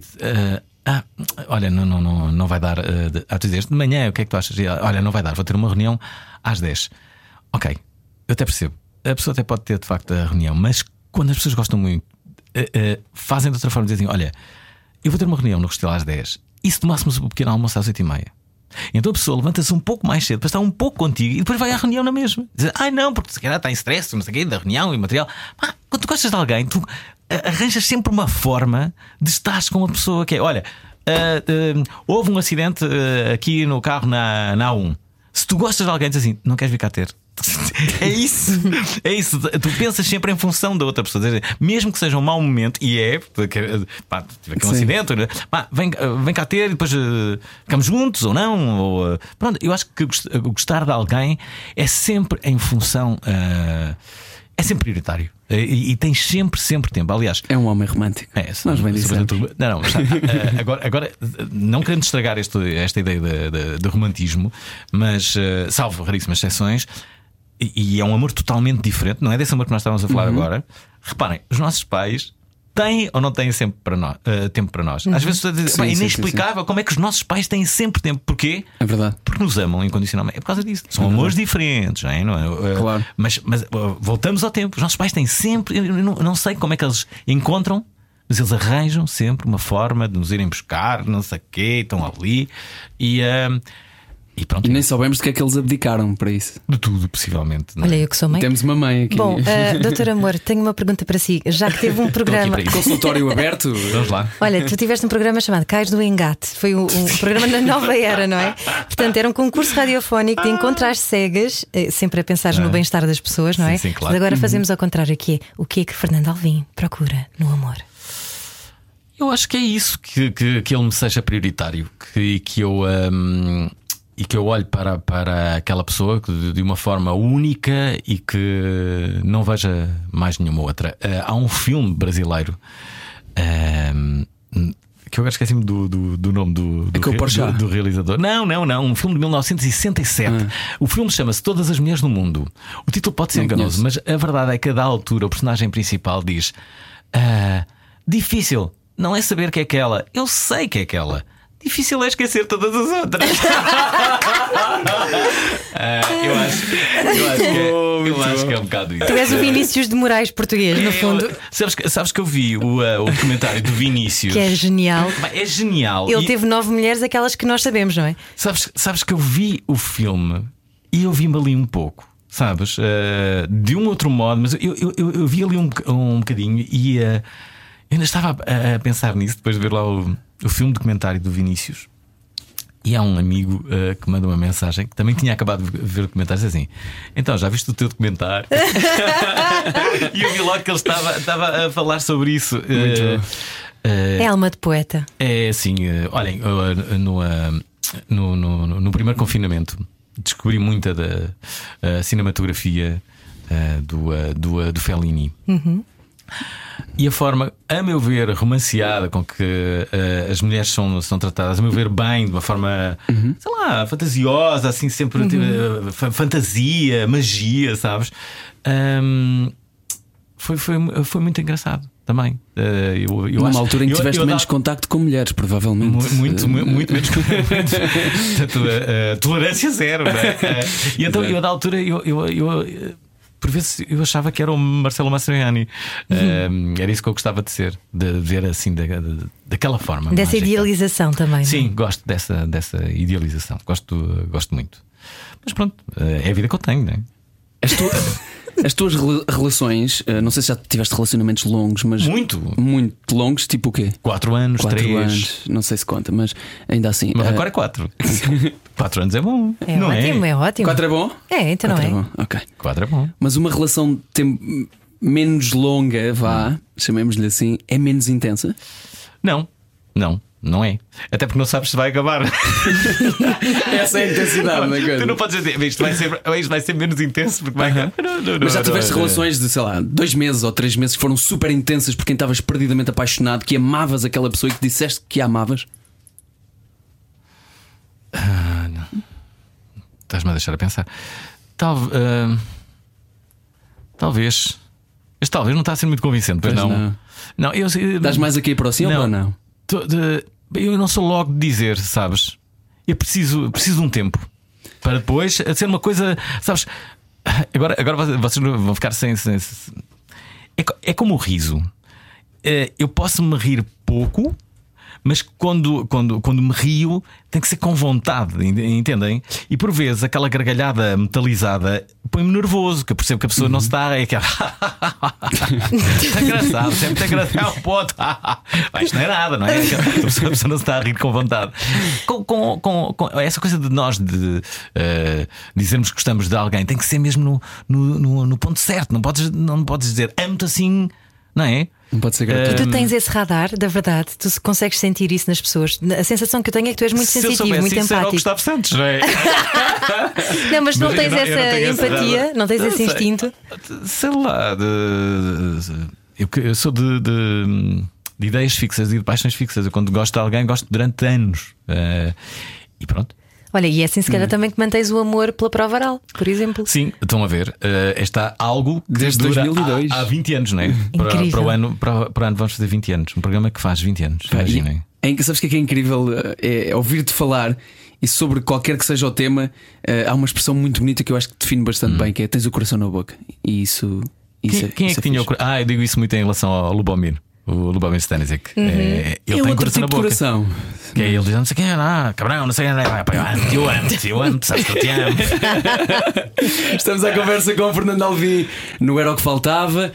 Ah, olha, não, não, não, não vai dar. de- Ah, tu dizias: De manhã, o que é que tu achas? Ela, olha, não vai dar, vou ter uma reunião às 10. Ok, eu até percebo. A pessoa até pode ter de facto a reunião, mas quando as pessoas gostam muito, eh, eh, fazem de outra forma, dizem: Olha, eu vou ter uma reunião no Restelo às 10 e se tomássemos o pequeno almoço às 8 e meia? Então a pessoa levanta-se um pouco mais cedo para estar um pouco contigo e depois vai à reunião na mesma. Diz, ai não, porque se calhar está em stress, não sei o quê, da reunião e material. Pá, quando tu gostas de alguém, tu ah, arranjas sempre uma forma de estar com uma pessoa que é: olha, ah, ah, houve um acidente ah, aqui no carro na, na A1. Se tu gostas de alguém, diz assim: não queres vir cá ter? É isso, é isso. Tu pensas sempre em função da outra pessoa, mesmo que seja um mau momento, e é, pá, tive aqui um Sim. acidente, pá, vem, vem cá ter e depois eh, ficamos juntos ou não. Ou, eh, pronto, eu acho que gost- gostar de alguém é sempre em função, eh, é sempre prioritário e, e tens sempre, sempre tempo. Aliás, É um homem romântico. é, Nós bem dissemos. Não, não, eh, agora, agora, não querendo estragar este- esta ideia de, de- de romantismo, mas eh, salvo raríssimas exceções, e, e é um amor totalmente diferente, não é desse amor que nós estávamos a falar Uhum. agora. Reparem, os nossos pais. Têm ou não têm sempre para nós, eh, tempo para nós? Às vezes dizer, Sim, "Pá, é sim, sim, inexplicável como é que os nossos pais têm sempre tempo. Porquê? É verdade. Porque nos amam incondicionalmente. É por causa disso. São amores diferentes, não é? Não é? Uh, Claro. Mas, mas uh, voltamos ao tempo. Os nossos pais têm sempre. Eu não, não sei como é que eles encontram, mas eles arranjam sempre uma forma de nos irem buscar, não sei o quê, estão ali. E. uh, E pronto, E nem soubemos do que é que eles abdicaram para isso. de tudo, possivelmente. não é? Olha, eu que sou mãe. Temos uma mãe aqui. Bom, uh, doutor Amor, tenho uma pergunta para si. Já que teve um programa. Consultório aberto. Vamos lá. Olha, tu tiveste um programa chamado Cais do Engate. Foi um, um programa na nova era, não é? Portanto, era um concurso radiofónico de encontrar cegas, eh, sempre a pensar no bem-estar das pessoas, não é? Ah. Sim, sim, claro. Mas agora fazemos ao contrário, que é o que é que Fernando Alvim procura no amor? Eu acho que é isso que, que, que ele me seja prioritário que, que eu. hum, e que eu olhe para, para aquela pessoa de, uma forma única e que não veja mais nenhuma outra. Ah, há um filme brasileiro hum, que eu agora esqueci-me do, do, do nome do, do, É re- do- do realizador. Não, não, não. Um filme de 1967. O filme chama-se Todas as Mulheres do Mundo. O título pode ser Não enganoso, conheço. mas a verdade é que a da altura o personagem principal diz: "Ah, Difícil não é saber que é aquela, eu sei que é aquela. Difícil é esquecer todas as outras. Ah, eu, acho, eu, acho que, é- eu acho que é um bocado isso. Tu és o Vinícius de Moraes português, no Eu- fundo, sabes, que- sabes que eu vi o, ah, o documentário do Vinícius. que é genial. É genial. Ele E- teve nove mulheres, aquelas que nós sabemos, não é? Sabes, sabes que eu vi o filme e eu vi-me ali um pouco, sabes? Eh, de um outro modo, mas eu, eu, eu, eu vi ali um, um bocadinho e eh, eu ainda estava a, a pensar nisso depois de ver lá o, o filme documentário do Vinícius. E há um amigo eh, que manda uma mensagem que também tinha acabado de ver o documentário diz assim: Então, já viste o teu documentário? e eu vi logo que ele estava, estava a falar sobre isso. Eh, eh, É alma de poeta. é assim, olhem, no, no, no, no primeiro confinamento descobri muita da cinematografia do, do, do Fellini. E a forma, a meu ver, romanceada com que eh, as mulheres são, são tratadas, a meu ver, bem, de uma forma, sei lá, fantasiosa, assim, sempre eh, fa- fantasia, magia, sabes? Ahm, foi, foi, foi muito engraçado também. Eh, eu, eu Numa acho- altura em que eu- tiveste eu menos dava- contacto com mulheres, provavelmente. Mu- Muito, Eh, mu- muito menos. Portanto, eh, eh, tolerância zero, não é? Eh, E então, eu, da altura, eu, eu, eu, por vezes, eu achava que era o Marcelo Mastroianni. Eh, era isso que eu gostava de ser, de ver assim, da, da- daquela forma. Dessa mágica. idealização também. não é? Sim, gosto dessa, dessa idealização. Gosto, gosto muito. Mas pronto, é a vida que eu tenho, não é? As, tu- as tuas rela- relações, eh, não sei se já tiveste relacionamentos longos, mas. Muito. Muito longos, tipo o quê? Quatro anos, Quatro três. anos, não sei se conta, mas ainda assim. Mas eh, agora é quatro. quatro anos é bom. É não ótimo, é? é ótimo. Quatro é bom? É, então não Quatro é? bom, ok. Quatro é bom. Mas uma relação tem menos longa, vá, Hum. chamemos-lhe assim, é menos intensa? Não, não, não é. Até porque não sabes se vai acabar. Essa é a intensidade da coisa. Tu não podes dizer, isto vai ser, isto vai ser menos intenso porque vai acabar. Não, não, não, Mas já não, tiveste não, não. relações de, sei lá, dois meses ou três meses que foram super intensas por quem estavas perdidamente apaixonado, que amavas aquela pessoa e que disseste que a amavas? Estás-me a deixar a pensar. Tal, ah, talvez. Este talvez não está a ser muito convincente, pois, Pois não. não. Não, eu Dás mais aqui para o sim ou não? Eu não sou logo de dizer, sabes? Eu preciso, preciso de um tempo para depois ser uma coisa, sabes? Agora, agora vocês- vão ficar sem. sem- sem- É, é como o riso. Eh, Eu posso me rir pouco, mas quando, quando, quando me rio tem que ser com vontade, ent- entendem? E por vezes aquela gargalhada metalizada põe-me nervoso, que eu percebo que a pessoa não se está. É que Está engraçado, sempre muito engraçado. É ponto. Mas não é nada, não é? A pessoa, a pessoa não se está a rir com vontade. Com, com, com- com- essa coisa de nós de eh, dizermos que gostamos de alguém tem que ser mesmo no, no, no- no ponto certo. Não podes, não podes dizer amo-te assim, não é? Não pode ser gratuito. tu tens esse radar da verdade, tu consegues sentir isso nas pessoas. A sensação que eu tenho é que tu és muito Se eu sensitivo, soubesse muito isso, era o empático. Gustavo Santos, não é? Não, mas tu não Mas eu tens não- eu não essa esse empatia, radar. não tens Não esse sei. instinto. Sei lá, de, eu, eu sou de, de- de ideias fixas e de paixões fixas. Eu, quando gosto de alguém, gosto durante anos. Eh, e pronto. Olha, e é assim se Hum. calhar também que mantens o amor pela prova oral, por exemplo. Sim, estão a ver. eh, está algo que Desde dura 2002. Há, há 20 anos, não é? Para, Incrível. para o ano, para, para o ano vamos fazer 20 anos. Um programa que faz 20 anos. Imaginem. É, em que sabes o que é, que é incrível? É, é ouvir-te falar e sobre qualquer que seja o tema, eh, há uma expressão muito bonita que eu acho que define bastante bem, que é tens o coração na boca. E isso. isso Quem, quem é isso que tinha o fixe. cor- Ah, eu digo isso muito em relação ao Lubomir. O Lubomir Stanisic. É, ele É tem outro coração na tipo de boca. coração. Que é ele diz, não sei quem é, ah, cabrão, não sei quem é, ah, pá, eu amo-te, eu amo-te, eu amo-te, sabes que eu te amo. Estamos à conversa com o Fernando Alvim no Era o que Faltava.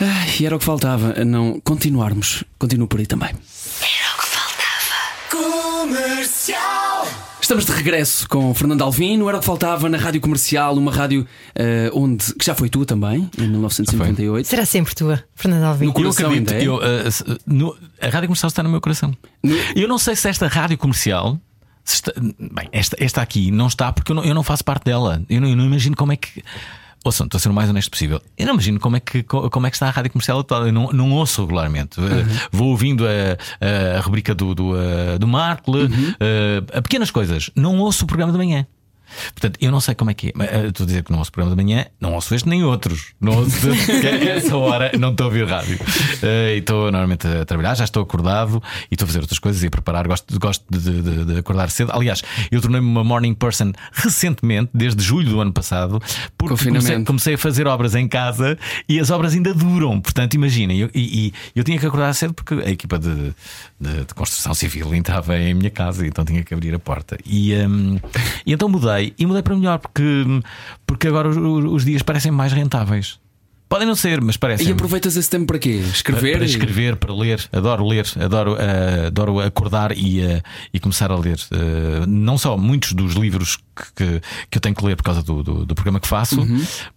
Ah, e era o que faltava, não continuarmos. Continuo por aí também. Estamos de regresso com o Fernando Alvim, no Era o que Faltava, na Rádio Comercial, uma rádio eh, onde. que já foi tu também, em 1958. Será sempre tua, Fernando Alvim. No Eu coração é? eu, uh, se- no- a rádio comercial está no meu coração. Eu não sei se esta rádio comercial. está- bem, esta, esta aqui não está porque eu não, eu não faço parte dela. Eu não, eu não imagino como é que. Ouçam, estou a ser o mais honesto possível. Eu não imagino como é que, co- como é que está a rádio comercial atual. Eu não, não ouço regularmente. Uh, Vou ouvindo a, a rubrica do, do, uh, do Markle, uh, a pequenas coisas. Não ouço o programa de manhã. Portanto, eu não sei como é que é. Mas, eh, Estou a dizer que não ouço o programa de manhã, não ouço este nem outros. Não ouço, porque a essa hora não estou a ouvir rádio. Eh, e estou normalmente a trabalhar, já estou acordado e estou a fazer outras coisas e a preparar. Gosto, gosto de, de- de acordar cedo. Aliás, eu tornei-me uma morning person recentemente, desde julho do ano passado, porque comecei, comecei a fazer obras em casa e as obras ainda duram. Portanto, imaginem, eu, e, e eu tinha que acordar cedo porque a equipa de, de- construção civil entrava em minha casa, então tinha que abrir a porta. E, hum, e então mudei e mudei para melhor porque, porque agora os, os dias parecem mais rentáveis. Podem não ser, mas parecem. E aproveitas esse tempo para quê? Escrever? Para escrever, para ler, adoro ler, adoro, eh, adoro acordar e, eh, e começar a ler. Eh, não só muitos dos livros que, que, eu tenho que ler por causa do, do, do programa que faço,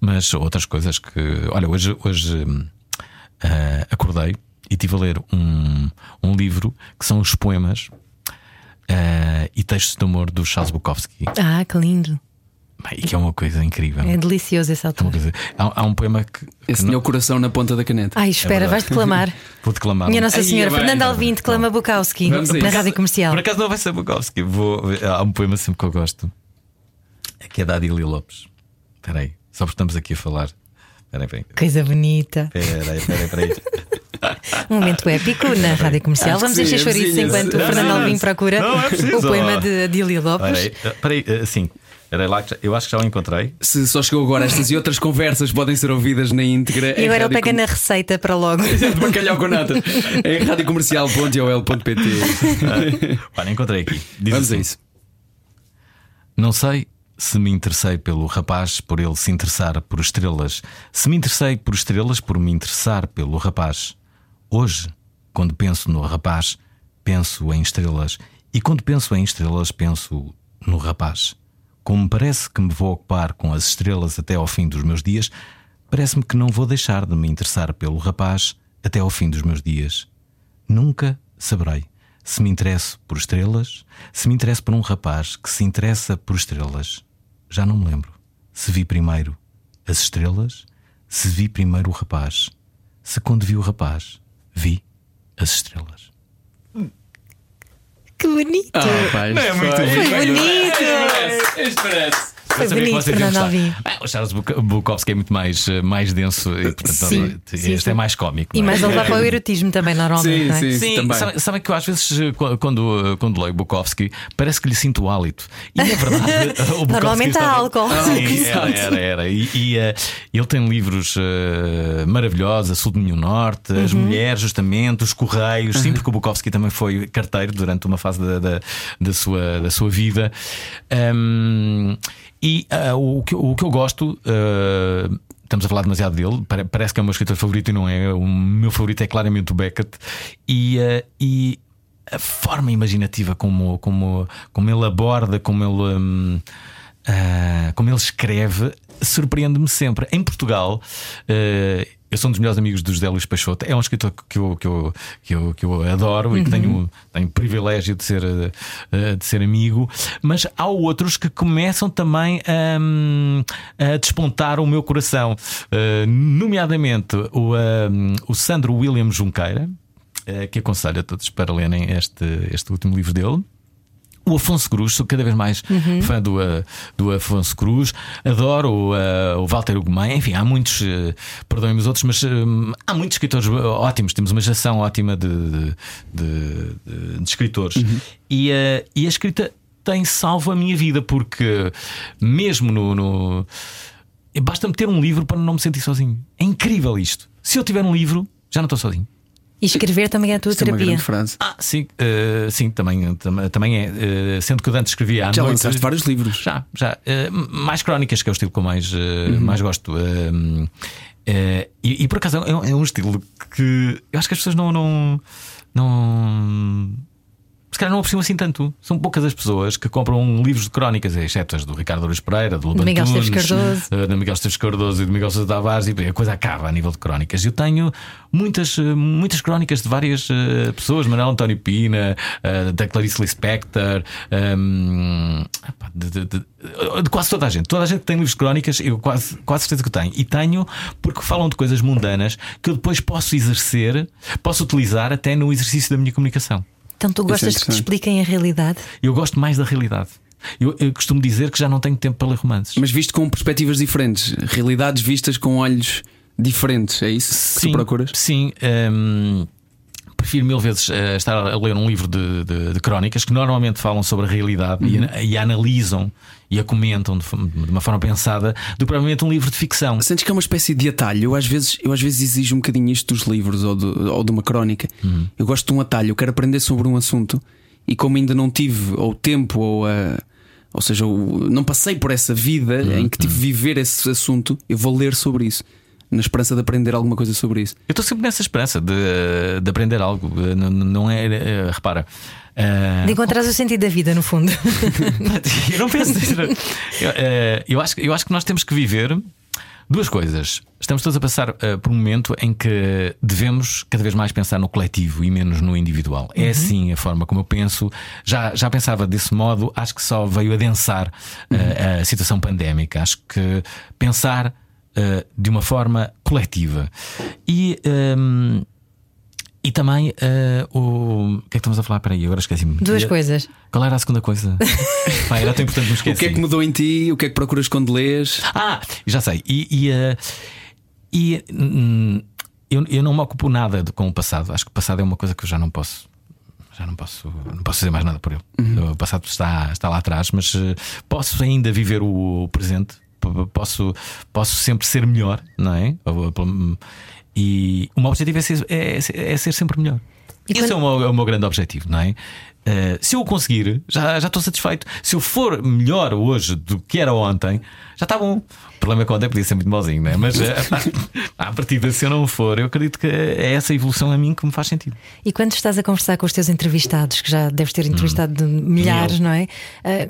mas outras coisas que. Olha, hoje, hoje hum, acordei e estive a ler um, um livro que são os poemas eh, e textos de amor do Charles Bukowski. Ah, que lindo. Bem, e que é uma coisa incrível. É delicioso esse É autor. coisa- há, há um poema que. que Esse não- tinha o coração na ponta da caneta. Ai, espera, verdade. vais declamar. Vou declamar. Minha Nossa Ai, Senhora, bem. Fernando Alvim declama Bukowski Vamos a na rádio comercial. Por acaso não vai ser Bukowski. Vou, há um poema sempre que eu gosto. É que é da Adília Lopes. Espera aí, só porque estamos aqui a falar. Espera aí, espera aí. Coisa bonita. Espera aí, espera aí, espera aí. Um momento épico na rádio comercial. Que Vamos encher chouriços vizinhas. enquanto o Fernando Alvim procura não é preciso. o poema de Adília Espera Lopes. aí, espera aí, assim. Espera aí lá, que já- eu acho que já o encontrei. Se só chegou agora, estas e outras conversas podem ser ouvidas na íntegra. E agora ele pega com- na receita para logo. de bacalhau com nata em radiocomercial.ol.pt. Olha, encontrei aqui. Diz Vamos a assim, isso. Não sei se me interessei pelo rapaz por ele se interessar por estrelas. Se me interessei por estrelas por me interessar pelo rapaz. Hoje, quando penso no rapaz, penso em estrelas. E quando penso em estrelas, penso no rapaz. Como parece que me vou ocupar com as estrelas até ao fim dos meus dias, parece-me que não vou deixar de me interessar pelo rapaz até ao fim dos meus dias. Nunca saberei se me interesso por estrelas, se me interesso por um rapaz que se interessa por estrelas. Já não me lembro. Se vi primeiro as estrelas, se vi primeiro o rapaz, se quando vi o rapaz, vi as estrelas. Que bonito! Ah, pá, isto é muito foi- bonito. Foi bonito! Isto parece. Foi bonito, Fernando. Alvim. Ah, o Charles Buk- Bukowski é muito mais, eh, mais denso e, portanto, Sim, este sim, é sim. mais cómico. E é? mais a levar para o erotismo também, normalmente. Sim, não é? sim. Sim, também. sabem sabe que eu às vezes eh, qu- quando, quando leio Bukowski parece que lhe sinto o hálito. E na verdade, o Bukowski Normalmente há álcool. Sim, exato. era, era, era. E, e, eh, ele tem livros eh, maravilhosos: A Sul do Minho Norte, As Mulheres, justamente, Os Correios. Sim, porque o Bukowski também foi carteiro durante uma fase da, da, da sua, da sua vida. Ahm, e ah, o, que, o que eu gosto. ah, Estamos a falar demasiado dele, pare- parece que é o meu escritor favorito e não é. O meu favorito é claramente o Beckett. E, ah, e a forma imaginativa como, como, como ele aborda, como ele. hum, ah, como ele escreve, surpreende-me sempre. Em Portugal, ah, eu sou um dos melhores amigos do José Luís Peixoto, é um escritor que eu, que eu, que eu, que eu adoro e que tenho, tenho o privilégio de ser, ah, de ser amigo, mas há outros que começam também a, hum, a despontar o meu coração, Ah, nomeadamente o, ah, o Sandro William Junqueira. eh, Que aconselho a todos para lerem este, este último livro dele. O Afonso Cruz, sou cada vez mais fã do, uh, do Afonso Cruz, adoro o, uh, o Walter Ugumem, enfim, há muitos, uh, perdoem-me os outros, mas há muitos escritores ótimos, temos uma geração ótima de, de, de- de- escritores. E, uh, e a escrita tem salvo a minha vida, porque mesmo no. no Basta-me ter um livro para não me sentir sozinho. É incrível isto. Se eu tiver um livro, já não estou sozinho. E escrever também é a tua Isto é uma terapia. grande frase. Ah, sim, eh, sim, também, tam- também é. eh, sendo que eu antes escrevia à Já noite. lançaste vários livros. Já, já. Eh, mais crónicas, que é o estilo que eu mais, eh, mais gosto. Eh, eh, e, e por acaso é um, é um estilo que eu acho que as pessoas não. não, não se calhar não apreciam assim tanto. São poucas as pessoas que compram livros de crónicas, exceto as do Ricardo Luís Pereira, do Lobo Miguel Esteves Cardoso. eh, do Miguel Esteves Cardoso e do Miguel Sousa Tavares, e a coisa acaba a nível de crónicas. Eu tenho muitas, eh, muitas crónicas de várias eh, pessoas, Manuel António Pina, da Clarice Lispector, ehm, de, de- de- de quase toda a gente. Toda a gente que tem livros de crónicas, eu quase, quase certeza que tenho. E tenho porque falam de coisas mundanas que eu depois posso exercer, posso utilizar até no exercício da minha comunicação. Então tu gostas que te expliquem a realidade? Eu gosto mais da realidade. Eu, eu costumo dizer que já não tenho tempo para ler romances. Mas visto com perspectivas diferentes, realidades vistas com olhos diferentes, é isso que tu procuras? Sim. hum, prefiro mil vezes eh, estar a ler um livro de, de- de crónicas que normalmente falam sobre a realidade e Uhum. ana- e, a analisam e a comentam de, de uma forma pensada do que provavelmente um livro de ficção. Sentes que é uma espécie de atalho? Eu às vezes, eu às vezes exijo um bocadinho isto dos livros ou de, ou de uma crónica. Uhum. Eu gosto de um atalho, eu quero aprender sobre um assunto e como ainda não tive ou tempo ou a. Ou seja, não passei por essa vida Uhum. em que tive de viver esse assunto, eu vou ler sobre isso, na esperança de aprender alguma coisa sobre isso. Eu estou sempre nessa esperança de, de aprender algo. Eh, Não, não é. eh, repara. eh, De encontrar o sentido da vida, no fundo. eu não penso nisso. Eu, eh, eu acho, eu acho que nós temos que viver duas coisas. Estamos todos a passar eh, por um momento em que devemos cada vez mais pensar no coletivo e menos no individual. É assim a forma como eu penso. Já, já pensava desse modo, acho que só veio a densar eh, a situação pandémica. Acho que pensar eh, de uma forma coletiva. E. ehm, e também eh, o. O que é que estamos a falar? Peraí, agora esqueci-me. Duas Eh, coisas. qual era a segunda coisa? Pá, era tão importante me O esqueci. que é que mudou em ti? O que é que procuras quando lês? Ah, já sei. E, e, eh, e, hum, eu, eu não me ocupo nada de- com o passado. Acho que o passado é uma coisa que eu já não posso. Já não posso, não posso fazer mais nada por ele. O passado está, está lá atrás, mas posso ainda viver o presente. Posso, posso sempre ser melhor, não é? E o meu objetivo é ser, é, é ser sempre melhor. E Esse quando- é, o meu, é o meu grande objetivo, não é? Eh, se eu o conseguir, já, já estou satisfeito. Se eu for melhor hoje do que era ontem, já está bom. O problema é que ontem podia ser muito mauzinho, não é? Mas eh, à partida, se eu não for, eu acredito que é essa evolução a mim que me faz sentido. E quando estás a conversar com os teus entrevistados, que já deves ter entrevistado de milhares, Mil. não é?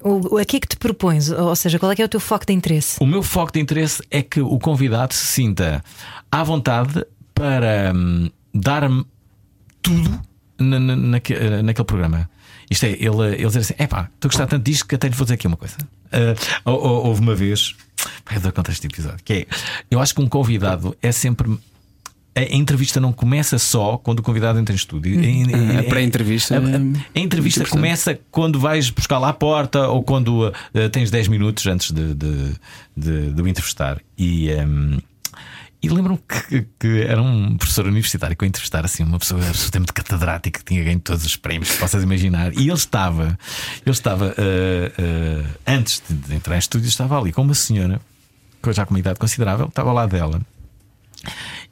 O, o- a que é que te propões? Ou seja, qual é que é o teu foco de interesse? O meu foco de interesse é que o convidado se sinta à vontade para hum, dar-me tudo na, na- eh, naquele programa. Isto é, ele, ele dizer assim: é pá, estou a gostar tanto disto que até lhe vou dizer aqui uma coisa. Hou- houve uma vez, eu dou conta deste episódio, que é: eu acho que um convidado é sempre. A entrevista não começa só quando o convidado entra em estúdio. A A- pré-entrevista a, é a- muito entrevista começa quando vais buscar lá à porta ou quando uh, tens 10 minutos antes de, de, de, de o entrevistar. E, um, e lembro-me que, que era um professor universitário que eu entrevistar assim, uma pessoa absolutamente catedrática que tinha ganho todos os prémios que possas imaginar. E ele estava, ele estava, uh, uh, antes de, entrar em estúdio, estava ali com uma senhora, já com uma idade considerável, estava lado dela.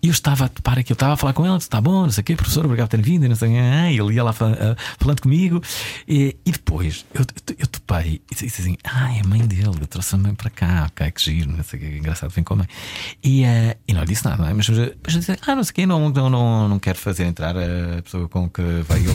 E eu estava a topar eu estava a falar com ela, disse, está bom, não sei o quê, professor, obrigado por ter vindo, não sei o. Ah, e ele ia lá ah, falando comigo. E, e depois eu, eu, eu topei e disse assim: Ah, é a mãe dele, eu trouxe a mãe para cá, ok, que giro, não sei o quê, engraçado, vem com a mãe. E, ah, e não disse nada, não é? mas depois eu disse: Ah, não sei o quê, não, não, não, não quero fazer entrar a pessoa com que veio.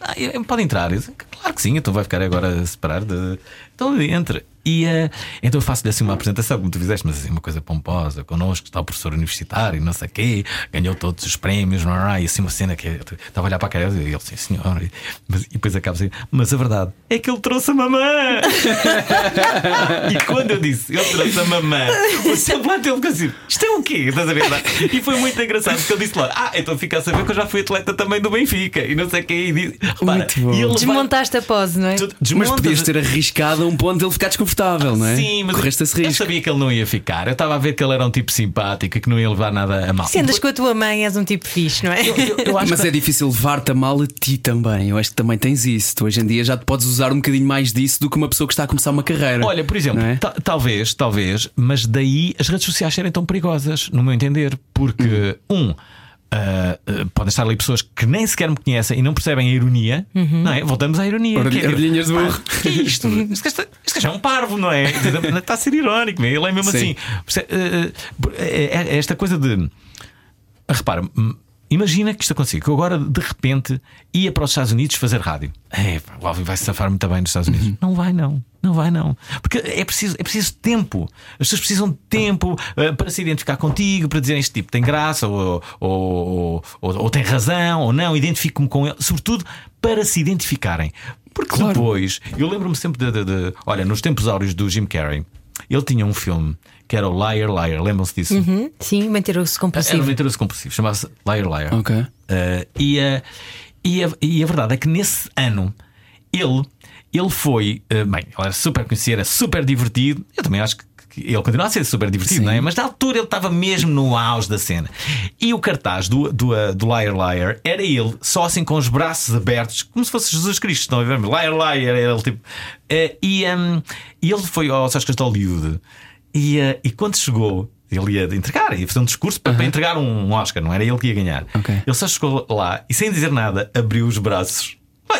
ah, ah, pode entrar. Disse, claro que sim, então vai ficar agora a separar de. Então entra. E eh, então eu faço-lhe assim uma apresentação, como tu fizeste, mas assim, uma coisa pomposa. Connosco está o professor universitário, não sei o quê, ganhou todos os prémios, não é? E assim uma cena que eu estava a olhar para a cara e ele, sim, senhor. E, mas, e depois acaba assim, mas a verdade é que ele trouxe a mamã. e quando eu disse, ele trouxe a mamã, o semblante dele ficou assim, isto é o quê? Estás a ver? E foi muito engraçado, porque ele disse lá, ah, então fica a saber que eu já fui atleta também do Benfica, e não sei o quê. E, disse, repara, Muito bom. e ele vai- Desmontaste a pose, não é? Tu Mas podias ter arriscado a um ponto de ele ficar desconfortável, não é? Sim, mas Correste esse eu risco. sabia que ele não ia ficar. Eu estava a ver que ele era um tipo simpático e que não ia levar nada a mal. Se andas com a tua mãe, és um tipo fixe, não é? Eu, eu acho Mas que é difícil levar-te a mal a ti também. Eu acho que também tens isso. Tu hoje em dia já te podes usar um bocadinho mais disso do que uma pessoa que está a começar uma carreira. Olha, por exemplo, é? ta- talvez, talvez, mas daí as redes sociais serem tão perigosas, no meu entender, porque, um, ah, podem estar ali pessoas que nem sequer me conhecem e não percebem a ironia, não é? Voltamos à ironia. É orelhinhas de burro. que é isto? Este gajo gajo é um parvo, não é? Está a ser irónico, ele é mesmo Sim. assim. É- é esta coisa de. Repara, imagina que isto acontecia, que eu agora de repente ia para os Estados Unidos fazer rádio. É, o Alvin vai se safar muito bem nos Estados Unidos. Uhum. Não vai, não. Não vai, não. Porque é preciso, é preciso tempo. As pessoas precisam de tempo ah, para se identificar contigo, para dizerem este tipo tem graça, ou, ou, ou, ou- ou tem razão, ou não, identifico-me com ele. Sobretudo para se identificarem. Porque Claro. depois, eu lembro-me sempre de, de- de- Olha, nos tempos áureos do Jim Carrey, ele tinha um filme que era o Liar Liar. Lembram-se disso? Hum, Sim, mentiroso Era um compulsivo. mentiroso compulsivo, chamava-se Liar Liar. Ok. Uh, e, a, e, a, e a verdade é que nesse ano ele, ele foi, uh, bem, ele era super conhecido, era super divertido. Eu também acho que, ele continua a ser super divertido, não é? Mas na altura ele estava mesmo no auge da cena. E o cartaz do, do, do Liar Liar era ele, só assim com os braços abertos, como se fosse Jesus Cristo. Estão a ver? Liar Liar, era ele tipo. Uh, e, um, e ele foi aos Oscars de Hollywood. E, uh, e quando chegou, ele ia entregar, ia fazer um discurso para, para entregar um Oscar, não era ele que ia ganhar. Ok. Ele só chegou lá e, sem dizer nada, abriu os braços.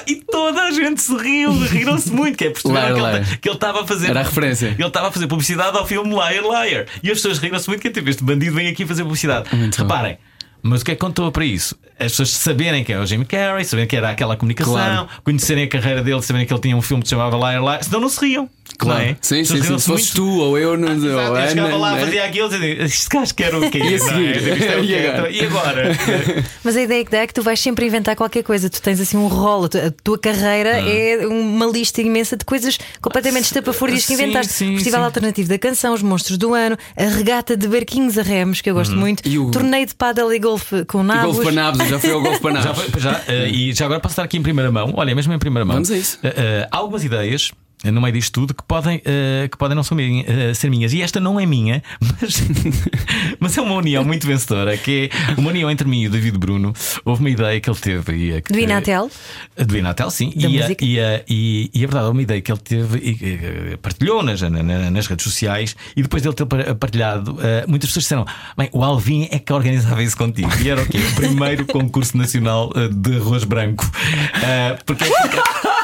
E toda a gente se riu, riram-se muito, que é perceber que, ele, estava a fazer. Era a referência. Ele estava a fazer publicidade ao filme Liar Liar. E as pessoas riram-se muito, que é tipo, este bandido vem aqui fazer publicidade. Muito bom. Mas o que é que contou para isso? As pessoas saberem que é o Jim Carrey, saberem que era aquela comunicação, Claro. conhecerem a carreira dele, saberem que ele tinha um filme que se chamava Liar Liar, senão não se riam. Claro. Não é? Sim, sim, sim. Se muito. tu ou eu, não Exato, ou eu Ana, chegava lá, né? fazia aquilo e dizia: Este gajo quer o quê? E é? é o quê? agora? E agora? Mas a ideia que dá é que tu vais sempre inventar qualquer coisa. Tu tens assim um rolo, a tua carreira Hum. é uma lista imensa de coisas completamente estapafúrdias que Sim, inventaste. sim, Festival sim. Alternativo da Canção, Os Monstros do Ano, a regata de barquinhos a remos, que eu Hum. gosto muito, E o- torneio de pádel e golfe com E nabos. Golfo para Nabos, já fui ao Golfo para Já, Nabos. foi- já, eh, e já agora posso estar aqui em primeira mão. Olha, mesmo em primeira mão. Vamos a isso. Eh, há algumas ideias. Eh, No meio disto tudo que podem, eh, que podem não ser, eh, ser minhas, e esta não é minha, mas, mas é uma união muito vencedora. Que é uma união entre mim e o David Bruno. Houve uma ideia que ele teve. E, eh, que- Do Inatel? eh, Do Inatel, sim. Da e, a, e, a, e, e a verdade, uma ideia que ele teve e partilhou nas, na- na- nas redes sociais e depois dele ter par- partilhado, eh, muitas pessoas disseram: Bem, o Alvin é que organizava isso contigo. E era o quê? O primeiro concurso nacional de arroz branco. Porque.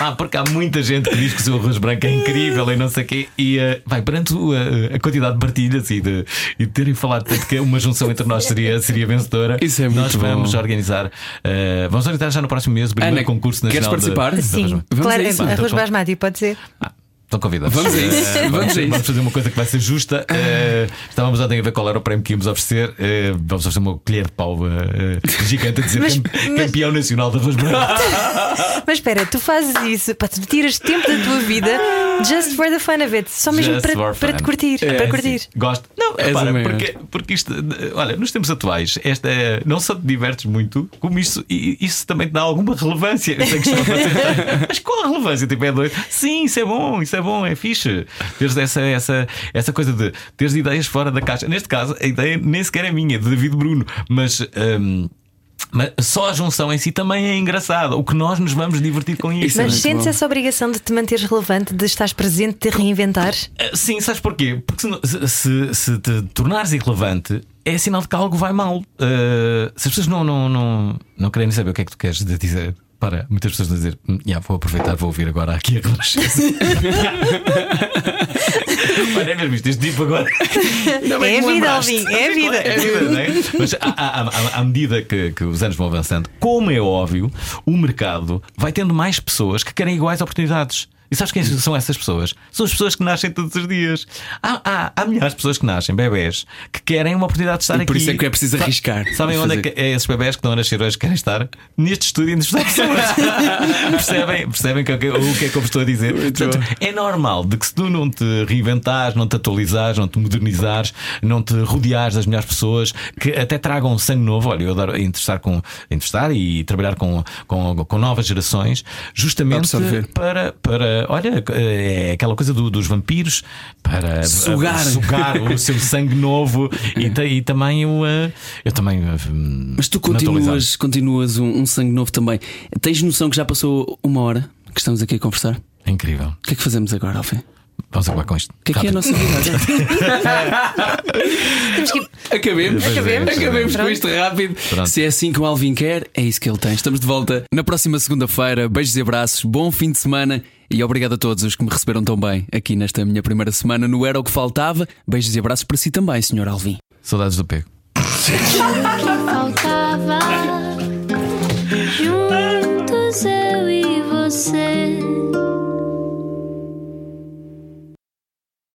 Ah, porque há muita gente que diz que o seu arroz branco é incrível e não sei o quê. E eh, vai, perante o, eh, a quantidade de partilhas e de, e de terem falado tanto que uma junção entre nós seria, seria vencedora, Isso é muito nós vamos bom. organizar. eh, vamos organizar já no próximo mês o primeiro Ana, concurso queres nacional. de- participar? de Sim, arroz claro, a isso. arroz Então, basmati, pode ser. Ah, Estão convidados. Vamos a isso, Eh, vamos a isso. Vamos fazer uma coisa que vai ser justa. Eh, estávamos ontem a ver qual era o prémio que íamos oferecer. Eh, vamos oferecer uma colher de pau eh, eh, gigante a dizer Mas- mas- campeão nacional de arroz branco. Mas espera, tu fazes isso, pá, tu tiras tempo da tua vida just for the fun of it, só mesmo Just para, para te curtir. É, para sim. curtir. Gosto. Não, o maior. porque, porque isto, eh, olha, nos tempos atuais, esta é- não só te divertes muito, como isso, e- isso também te dá alguma relevância. Eu sei que não pode ser- mas qual a relevância? Tipo, é doido. Sim, isso é bom, isso é bom, é fixe. Teres essa, essa, essa coisa de teres ideias fora da caixa. Neste caso, a ideia nem sequer é minha, é de David Bruno, mas. hum, mas só a junção em si também é engraçada. O que nós nos vamos divertir com isso. É Mas muito sentes bom. essa obrigação de te manteres relevante, de estares presente, de te reinventares? Uh, Sim, sabes porquê? Porque se, não- se- se, te tornares irrelevante, é sinal de que algo vai mal. Uh, se as pessoas não, não, não, não querem saber o que é que tu queres dizer. Para muitas pessoas dizer, "Hum, yeah, vou aproveitar, vou ouvir agora aqui a relaxância. Olha, é mesmo isto, este tipo agora. É me vida. Alvin, é a vida. É vida, não é? Mas à- à medida que, que os anos vão avançando, como é óbvio, o mercado vai tendo mais pessoas que querem iguais oportunidades. E sabes quem são essas pessoas? São as pessoas que nascem todos os dias. Há, há, há milhares de pessoas que nascem, bebés, que querem uma oportunidade de estar E aqui. por isso é que é preciso arriscar. Sabem onde é que é esses bebés que estão a nascer hoje que querem estar? Neste estúdio nos percebem, percebem que, o que- o que é que eu vos estou a dizer? Portanto, é normal de que se tu não te reinventares, não te atualizares, não te modernizares, não te rodeares das melhores pessoas que até tragam sangue novo. Olha, eu adoro interessar, com, interessar e trabalhar com, com, com novas gerações, justamente Absorver. para, para. Olha, é aquela coisa do- dos vampiros para Sugar. sugar o seu sangue novo e, e também o. eh, Eu também. eh, Mas tu continuas, continuas um, um sangue novo também. Tens noção que já passou uma hora que estamos aqui a conversar? É incrível. O que é que fazemos agora, Alfim? Vamos acabar com isto. O que é que é a nossa vida? Temos que. Acabemos, acabemos, acabemos com isto rápido. Pronto. Se é assim que o Alvin quer, é isso que ele tem. Estamos de volta na próxima segunda-feira. Beijos e abraços, bom fim de semana e obrigado a todos os que me receberam tão bem aqui nesta minha primeira semana no Era o que Faltava. Beijos e abraços para si também, Sr. Alvin. Saudades do pego. faltava juntos eu e você